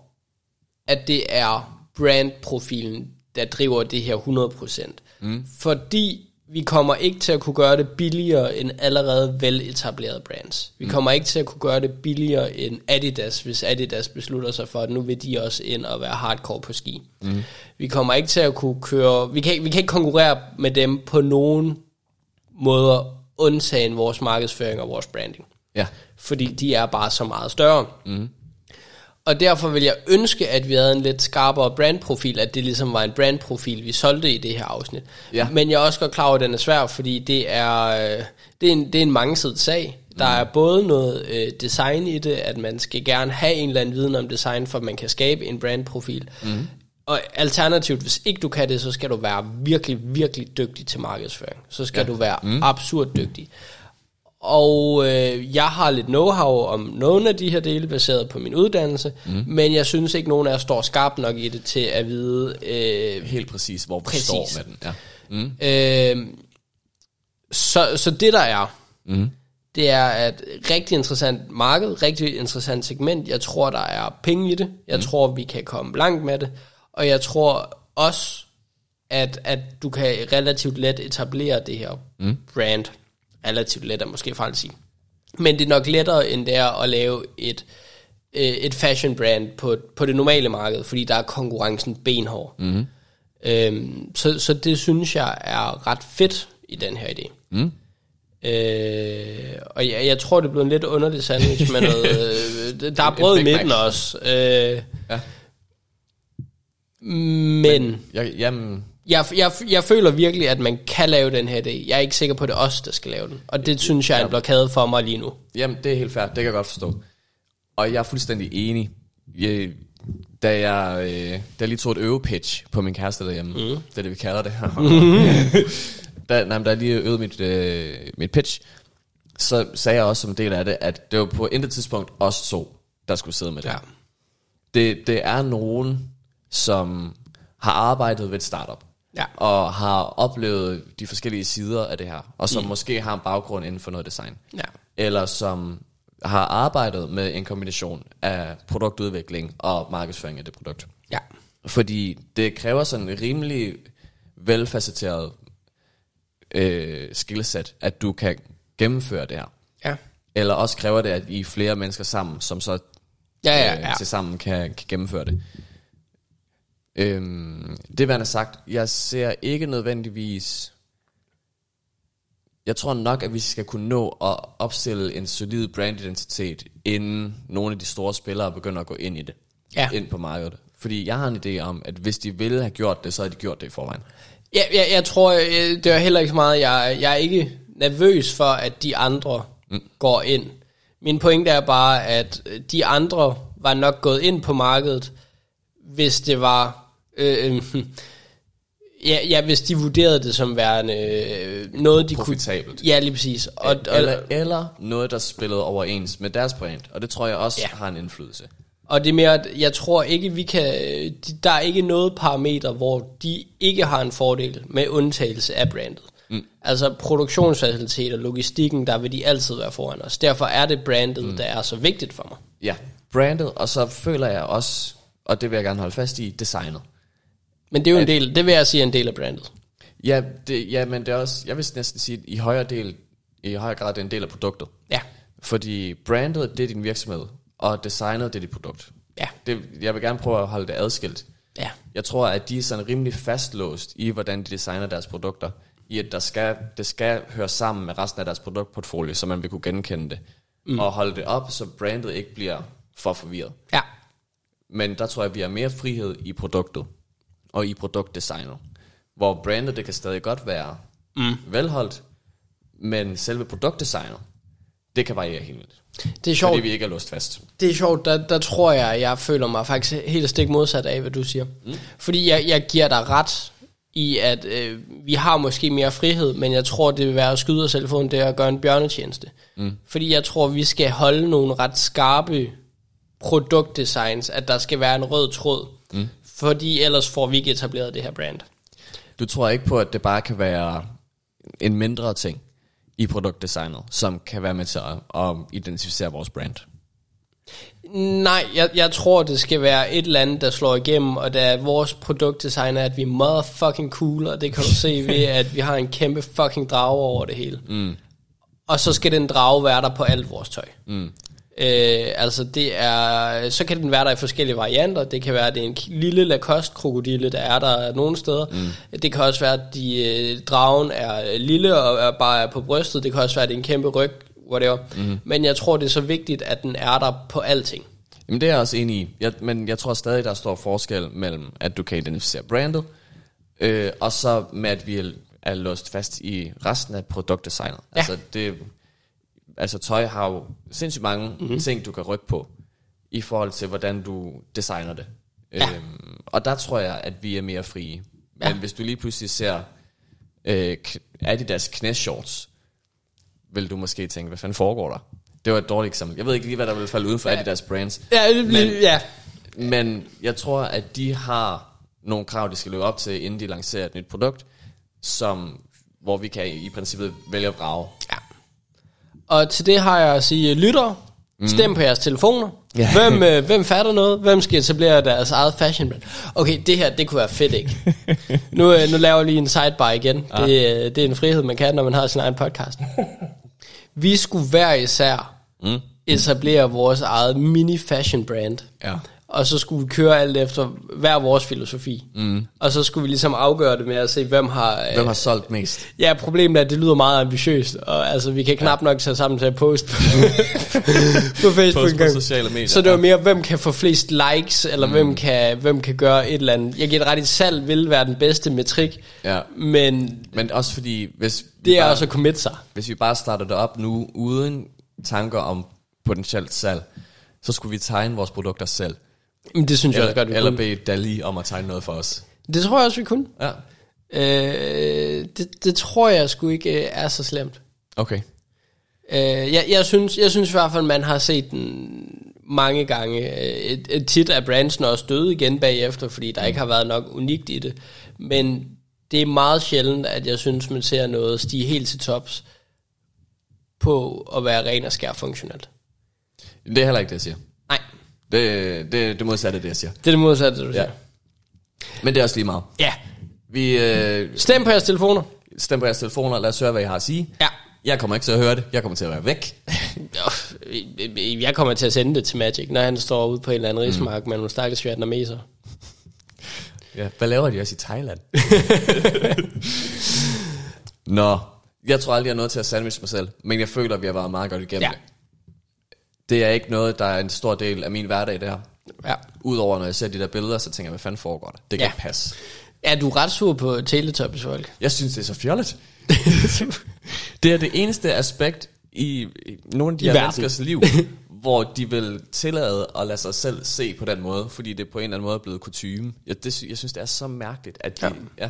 at det er brandprofilen, der driver det her 100%. Mm. Fordi vi kommer ikke til at kunne gøre det billigere end allerede veletablerede brands. Vi kommer ikke til at kunne gøre det billigere end Adidas, hvis Adidas beslutter sig for, at nu vil de også ind og være hardcore på ski. Mm. Vi kommer ikke til at kunne køre... Vi kan, vi kan ikke konkurrere med dem på nogen måder, undtagen vores markedsføring og vores branding. Ja. Fordi de er bare så meget større. Mm. Og derfor vil jeg ønske, at vi havde en lidt skarpere brandprofil, at det ligesom var en brandprofil, vi solgte i det her afsnit. Ja. Men jeg er også godt klar over, at den er svær, fordi det er, øh, det er, en, det er en mangesidig sag. Der er både noget øh, design i det, at man skal gerne have en eller anden viden om design, for at man kan skabe en brandprofil. Mm. Og alternativt, hvis ikke du kan det, så skal du være virkelig, virkelig dygtig til markedsføring. Så skal ja. du være mm. absurd dygtig. Og øh, jeg har lidt know-how om nogle af de her dele, baseret på min uddannelse, mm. men jeg synes ikke, nogen af jer står skarpt nok i det til at vide... Øh, Helt præcis, hvor vi Præcis. står med den. Ja. Mm. øh, så, så det der er, Mm. det er et rigtig interessant marked, rigtig interessant segment. Jeg tror, der er penge i det. Jeg mm. tror, vi kan komme langt med det. Og jeg tror også, at, at du kan relativt let etablere det her mm. brand. Relativt let er måske fejl at sige. Men det er nok lettere, end det er at lave et, øh, et fashion brand på, på det normale marked, fordi der er konkurrencen benhård. Mm. Øhm, så, så det synes jeg er ret fedt i den her idé. Mm. Øh, og jeg, jeg tror, det blev en lidt underlig sandwich med noget... Øh, der er brød i midten også. Øh, Ja. men Jeg, jamen, jeg, jeg, jeg føler virkelig, at man kan lave den her idé. Jeg er ikke sikker på, at det er os, der skal lave den. Og det synes jeg er en blokade for mig lige nu. Jamen, det er helt fair. Det kan jeg godt forstå. Og jeg er fuldstændig enig. Jeg, da, jeg, øh, da jeg lige tog et øvepitch på min kæreste derhjemme, mm. det er det, vi kalder det. da, nej, da jeg lige øvede mit, øh, mit pitch, så sagde jeg også som en del af det, at det var på intet tidspunkt os to, der skulle sidde med det. Ja. Det, det er nogen, som har arbejdet ved et startup, Ja. og har oplevet de forskellige sider af det her, og som mm. måske har en baggrund inden for noget design Ja. eller som har arbejdet med en kombination af produktudvikling og markedsføring af det produkt. Ja. Fordi det kræver sådan en rimelig velfacetteret øh, skillset, at du kan gennemføre det her. Ja. Eller også kræver det, at I er flere mennesker sammen, som så Ja, ja, ja. øh, til sammen kan, kan gennemføre det. Øhm, det værende sagt, jeg ser ikke nødvendigvis... Jeg tror nok, at vi skal kunne nå at opstille en solid brandidentitet, inden nogle af de store spillere begynder at gå ind i det. Ja. Ind på markedet. Fordi jeg har en idé om, at hvis de ville have gjort det, så havde de gjort det i forvejen. Ja, jeg, jeg tror, øh, det er heller ikke så meget, jeg, jeg er ikke nervøs for, at de andre mm. går ind. Min pointe er bare, at de andre var nok gået ind på markedet, hvis det var... Øh, øh, ja, ja, hvis de vurderede det som værende øh, noget, de Profitabelt. kunne... Ja, lige præcis. Og, og, Eller, eller noget, der spillede overens med deres brand. Og det tror jeg også Ja. har en indflydelse. Og det er mere, at jeg tror ikke, vi kan... de- Der er ikke noget parameter, hvor de ikke har en fordel med undtagelse af brandet. Mm. Altså produktionsfaciliteter, logistikken, der vil de altid være foran os. Derfor er det brandet, mm. der er så vigtigt for mig. Ja, brandet, og så føler jeg også, og det vil jeg gerne holde fast i, designet. Men det er jo en del, det vil jeg sige er en del af brandet. Ja, det, ja, men det er også, jeg vil næsten sige, i højere, del, i højere grad, det er en del af produktet. Ja. Fordi brandet, det er din virksomhed, og designet, det er dit produkt. Ja. Det, jeg vil gerne prøve at holde det adskilt. Ja. Jeg tror, at de er sådan rimelig fastlåst i, hvordan de designer deres produkter. I at der skal, det skal høre sammen med resten af deres produktportfolio, så man vil kunne genkende det. Mm. Og holde det op, så brandet ikke bliver for forvirret. Ja. Men der tror jeg, at vi har mere frihed i produktet og i produktdesignet. Hvor brandet, det kan stadig godt være mm. velholdt, men selve produktdesignet, det kan variere helt vildt. Det er sjovt. Fordi vi ikke er låst fast. Det er sjovt, der, der tror jeg, jeg føler mig faktisk helt stik modsat af, hvad du siger. Mm. Fordi jeg, jeg giver dig ret i, at øh, vi har måske mere frihed, men jeg tror, det vil være at skyde os selv for det er at gøre en bjørnetjeneste. Mm. Fordi jeg tror, vi skal holde nogle ret skarpe produktdesigns, at der skal være en rød tråd. Mm. Fordi ellers får vi ikke etableret det her brand. Du tror ikke på, at det bare kan være en mindre ting i produktdesignet, som kan være med til at, identificere vores brand? Nej, jeg, jeg tror, det skal være et eller andet, der slår igennem, og da vores produktdesign er, at vi er motherfucking cool, og det kan du se ved, at vi har en kæmpe fucking drage over det hele. Mm. Og så skal den drage være der på alt vores tøj. Mm. Øh, altså det er, så kan den være der i forskellige varianter. Det kan være, at det er en lille Lacoste-krokodille, der er der nogle steder. Mm. Det kan også være, at de, øh, dragen er lille og er bare er på brystet. Det kan også være, at det er en kæmpe ryg, whatever. Mm. Men jeg tror, det er så vigtigt, at den er der på alting. Jamen det er jeg også enig i. Jeg, men jeg tror stadig, der står forskel mellem, at du kan identificere brandet, øh, og så med, at vi er, er låst fast i resten af produktdesignet. Ja. Altså, det, altså tøj har jo sindssygt mange Mhm. mm-hmm. ting, du kan rykke på, i forhold til, hvordan du designer det. Ja. Øhm, og der tror jeg, at vi er mere frie. Men Ja. hvis du lige pludselig ser øh, Adidas knæshorts, vil du måske tænke, hvad fanden foregår der? Det var et dårligt eksempel. Jeg ved ikke lige, hvad der vil falde uden for Adidas brands. Ja, det, Men- ja. Men jeg tror, at de har nogle krav, de skal leve op til, inden de lancerer et nyt produkt, som, hvor vi kan i princippet vælge at vrage. Og til det har jeg at sige, lytter, stem på jeres telefoner. Ja. Hvem, øh, hvem fatter noget? Hvem skal etablere deres eget fashion brand? Okay, det her, det kunne være fedt, ikke? nu, øh, nu laver jeg lige en sidebar igen. Det, øh, det er en frihed, man kan, når man har sin egen podcast. Vi skulle hver især Mm. etablere vores eget mini fashion brand. Ja. Og så skulle vi køre alt efter hver vores filosofi. Mm. Og så skulle vi ligesom afgøre det med at se, hvem har... øh, Hvem har solgt mest? Ja, problemet er, at det lyder meget ambitiøst, og altså, vi kan knap nok tage sammen til at poste på, på Facebook Post på sociale medier. Så det var mere, hvem kan få flest likes, eller mm. hvem, kan, hvem kan gøre et eller andet. Jeg giver ret i, salg vil være den bedste metrik, Ja. men Men også fordi, hvis vi, det er bare, også at commit sig. hvis vi bare starter det op nu, uden tanker om potentielt salg, så skulle vi tegne vores produkter selv. Men det synes jeg også Eller, godt, vi eller kunne. bede Dali om at tegne noget for os. Det tror jeg også, vi kunne. Ja. Øh, det, det tror jeg sgu ikke øh, er så slemt. Okay. Øh, jeg, jeg, synes, jeg synes i hvert fald, man har set den mange gange. Øh, Et, et tit er brandsen også døde igen bagefter, fordi der ikke har været nok unikt i det. Men det er meget sjældent, at jeg synes, man ser noget stige helt til tops på at være ren og skær funktionelt. Det er heller ikke det, jeg siger. Det, det, det modsatte er det, jeg siger. det er det modsatte, du Ja. siger. Men det er også lige meget. Ja. Vi øh, Stem på jeres telefoner. stemmer på jeres telefoner, lad os høre, hvad I har at sige. Ja. Jeg kommer ikke til at høre det. Jeg kommer til at være væk. Jo, Jeg kommer til at sende det til Magic, når han står ude på en eller anden rismark med nogle stakkels vietnameser. Ja, hvad laver de også i Thailand? Nå, jeg tror aldrig, jeg er noget til at sandwich mig selv, men jeg føler, at vi har været meget godt igennem Ja. det. Det er ikke noget, der er en stor del af min hverdag, det her. Ja. Udover når jeg ser de der billeder, så tænker jeg, hvad fanden foregår der? Det kan Ja. ikke passe. Er du ret sur på Teletubbies folk? Jeg synes, det er så fjollet. det er det eneste aspekt i, nogle af de I her verden. menneskers liv, hvor de vil tillade at lade sig selv se på den måde, fordi det på en eller anden måde er blevet kutume. Jeg, det, jeg synes, det er så mærkeligt, at de... Ja. ja.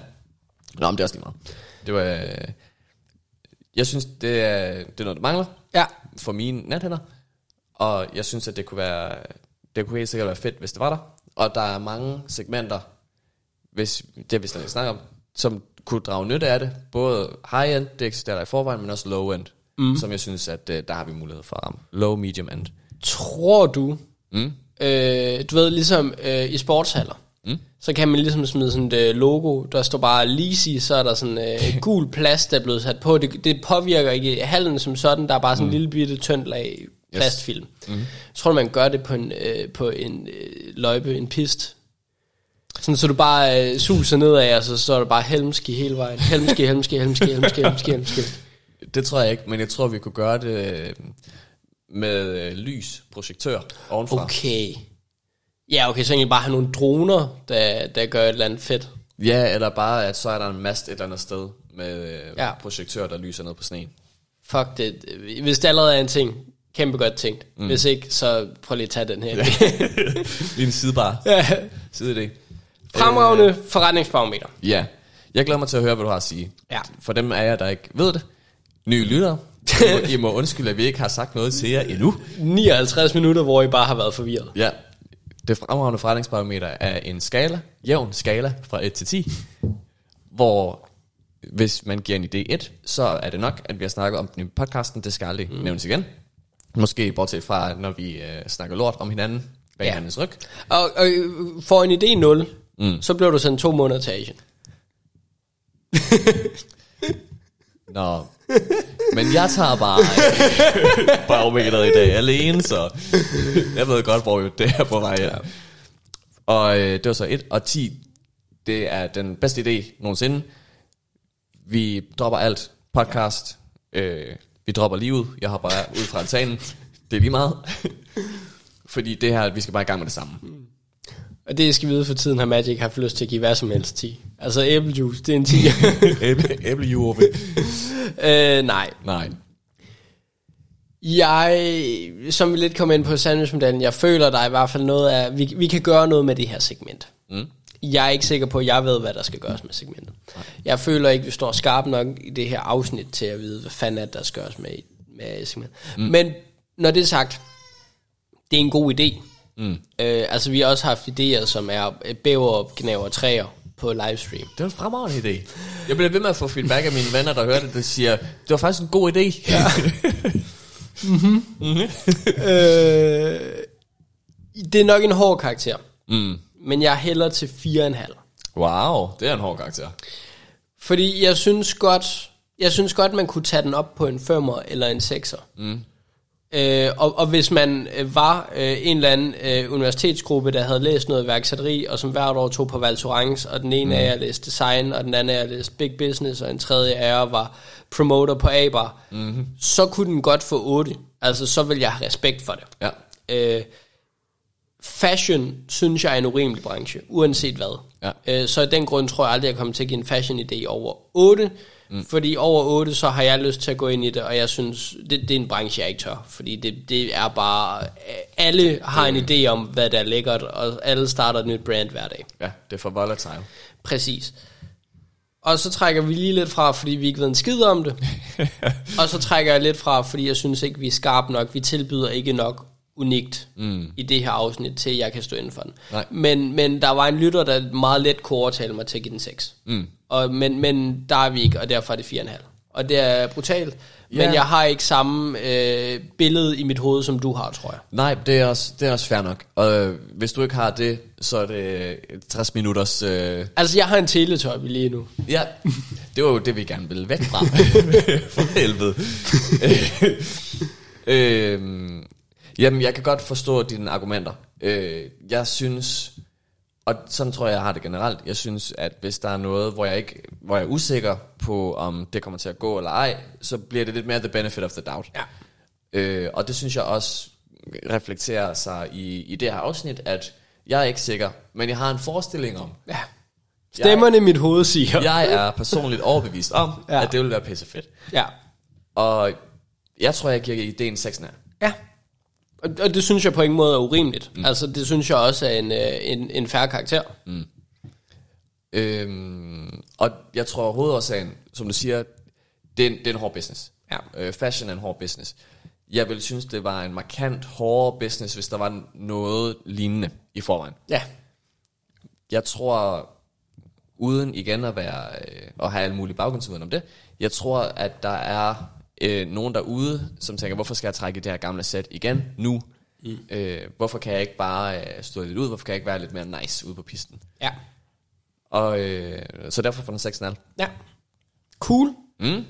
Nå, men det er også lige meget. Det var... øh, Jeg synes, det er, det er noget, der mangler Ja. for mine nathænder. Og jeg synes, at det kunne være... Det kunne helt sikkert være fedt, hvis det var der. Og der er mange segmenter, hvis det har vi slet ikke snakket om, som kunne drage nytte af det. Både high-end, det eksisterer der i forvejen, men også low-end. Mm. Som jeg synes, at øh, der har vi mulighed for at ramme. Low, medium end. Tror du, Mm. øh, du ved, ligesom øh, i sportshaller, Mm. så kan man ligesom smide sådan et øh, logo, der står bare Lisi, så er der sådan øh, gul plast, der er blevet sat på. Det, det påvirker ikke hallen som sådan, der er bare sådan en lille bitte tyndt lag plastfilm. Yes. Mm. Tror du, man gør det på en, øh, på en øh, løjpe, en pist? Sådan, så du bare øh, suser nedad, og så står der bare helmski hele vejen. Helmski, helmski, helmski, helmski, helmski, helmski. Det tror jeg ikke, men jeg tror, vi kunne gøre det øh, med øh, lys, projektør ovenfra. Okay. Ja, okay, så egentlig bare have nogle droner, der, der gør et eller andet fedt. Ja, eller bare, at så er der en mast et eller andet sted med øh, ja. projektør, der lyser ned på sneen. Fuck det. Hvis det allerede er en ting, kæmpe godt tænkt. Mm. Hvis ikke, så prøv lige at tage den her. Ja. Lige en sidebar. ja. Sideidé. Fremragende øh. forretningsbarometer. Ja. Jeg glæder mig til at høre, hvad du har at sige. Ja. For dem af jer, der ikke ved det, nye lyttere, I må, I må undskylde, at vi ikke har sagt noget til jer endnu. 59 minutter, hvor I bare har været forvirret. Ja. Det fremragende forretningsbarometer er en skala, jævn skala fra 1 til 10, hvor hvis man giver en idé 1, så er det nok, at vi har snakket om den i podcasten, det skal aldrig mm. nævnes igen. Måske bortset fra, når vi øh, snakker lort om hinanden bag Ja. hinandens ryg. Og, og øh, for en idé 0, mm. så blev du sendt to måneder til Asien. Nå. Men jeg tager bare barometeret i dag alene, så jeg ved godt, hvor det er på vej. Ja. Og øh, det var så 1. Og 10, det er den bedste idé nogensinde. Vi dropper alt. Podcast. Øh, vi dropper livet. Jeg hopper ud fra altanen. Det er lige meget. Fordi det her, vi skal bare i gang med det samme. Og det skal vi vide for tiden, har Magic haft lyst til at give hvad som helst 10. Altså æblejuice, det er en 10. Æble, æblejuve. øh, nej. Nej. Jeg, som vi lidt kom ind på sandwichmodellen, jeg føler, der er i hvert fald noget af, vi, vi kan gøre noget med det her segment. Mm. Jeg er ikke sikker på, at jeg ved, hvad der skal gøres med segmentet. Jeg føler ikke, vi står skarpt nok i det her afsnit til at vide, hvad fanden er det, der skal gøres med, med segmentet. Mm. Men når det er sagt, det er en god idé. Mm. Øh, altså, vi har også haft idéer, som er øh, bæver, gnaver træer på livestream. Det var en fremragende idé. Jeg bliver ved med at få feedback af mine venner, der hørte det, der siger, det var faktisk en god idé. Ja. øh, det er nok en hård karakter, mm. Men jeg hælder til 4,5. Wow, det er en hård karakter. Fordi jeg synes godt, jeg synes godt, man kunne tage den op på en femmer eller en sekser. Mm. Øh, og, og hvis man øh, var øh, en eller anden øh, universitetsgruppe, der havde læst noget værksætteri, og som hvert år tog på Val Thorens, og den ene af jer læste design, og den anden af jer læste big business, og en tredje af jer var promoter på ABAR, mm-hmm. så kunne den godt få 8. Altså, så vil jeg have respekt for det. Ja. Øh, fashion synes jeg er en urimelig branche, uanset hvad. Ja. Øh, så af den grund tror jeg aldrig, jeg kommer til at give en fashion-idé over 8. Mm. Fordi over 8, så har jeg lyst til at gå ind i det, og jeg synes, det, det er en branche, jeg ikke tør. Fordi det, det er bare, alle har en idé om, hvad der er lækkert, og alle starter et nyt brand hver dag. Ja, det er for volatile. Præcis. Og så trækker vi lige lidt fra, fordi vi ikke ved en skid om det. og så trækker jeg lidt fra, fordi jeg synes ikke, vi er skarpe nok. Vi tilbyder ikke nok unikt mm. i det her afsnit, til jeg kan stå inden for den. Nej. Men, men der var en lytter, der meget let kunne overtale mig til at give den 6. Mm. Og, men, men der er vi ikke, og derfor er det 4,5. Og det er brutalt, men Ja. jeg har ikke samme øh, billede i mit hoved, som du har, tror jeg. Nej, det er også, det er også fair nok. Og øh, hvis du ikke har det, så er det 60 minutters... Øh, Altså, jeg har en teletøj lige nu. ja, det var jo det, vi gerne ville væk fra. For helvede. øh, jamen, jeg kan godt forstå dine argumenter. Øh, jeg synes, og sådan tror jeg, jeg har det generelt. Jeg synes, at hvis der er noget, hvor jeg, ikke, hvor jeg er usikker på, om det kommer til at gå eller ej, så bliver det lidt mere the benefit of the doubt. Ja. Øh, og det synes jeg også reflekterer sig i, i det her afsnit, at jeg er ikke sikker, men jeg har en forestilling om, Ja. Stemmerne i mit hoved siger. jeg er personligt overbevist om, ja. at det vil være pisse fedt. ja. Og jeg tror, jeg giver ideen 6 Ja. Og, og det synes jeg på ingen måde er urimeligt. Mm. Altså, det synes jeg også er en, øh, en, en færre karakter. Mm. Øhm, og jeg tror hovedårsagen, som du siger, det er en, det er en hård business. Ja. Øh, fashion er en hård business. Jeg vil synes, det var en markant hårdere business, hvis der var noget lignende i forvejen. Ja. Jeg tror, uden igen at være øh, at have alle mulige baggrundsviden om det, jeg tror, at der er øh, nogen derude, som tænker, hvorfor skal jeg trække det her gamle sæt igen nu? Mm. Øh, hvorfor kan jeg ikke bare øh, stå lidt ud? Hvorfor kan jeg ikke være lidt mere nice ude på pisten? Ja. Og øh, så derfor får den 6,5. Ja. Cool. Mm.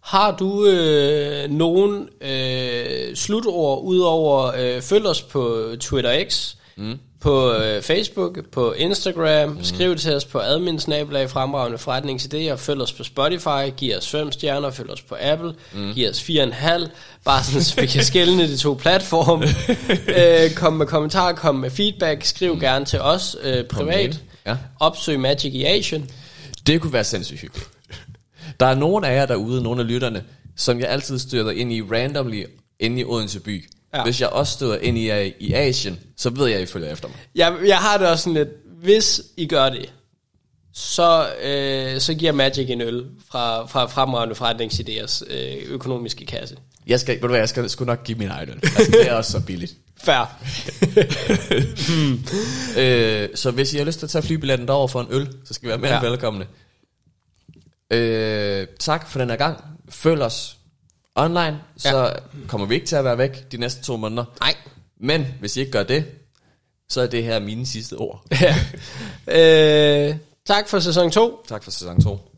Har du øh, nogen øh, slutord udover øh, følg os på Twitter X, mm. På øh, Facebook, på Instagram, mm. skriv til os på adminsnabelag fremragende forretningsidéer, følg os på Spotify, giv os 5 stjerner, følg os på Apple, mm. giv os 4,5, bare sådan, så vi kan skælne de to platforme. øh, kom med kommentarer, kom med feedback, skriv mm. gerne til os øh, privat. Ja. opsøg Magic i Asian. Det kunne være sindssygt hyggeligt. Der er nogen af jer derude, nogle af lytterne, som jeg altid støder ind i randomly inde i Odense by. Ja. Hvis jeg også støder ind i, i Asien, så ved jeg, at I følger efter mig. Jeg, jeg har det også sådan lidt, hvis I gør det, så, øh, så giver Magic en øl fra, fra fremragende forretningsidéers øh, økonomiske kasse. Jeg skal, ved du hvad, jeg skal sgu nok give min egen øl. Altså, det er også så billigt. Fair. øh, så hvis I har lyst til at tage flybilletten derover for en øl, så skal I være mere ja. velkomne. Øh, tak for den her gang. Følg os. Online, så ja. kommer vi ikke til at være væk de næste to måneder. Nej. Men hvis I ikke gør det, så er det her mine sidste ord. Ja. øh, tak for sæson 2. Tak for sæson 2.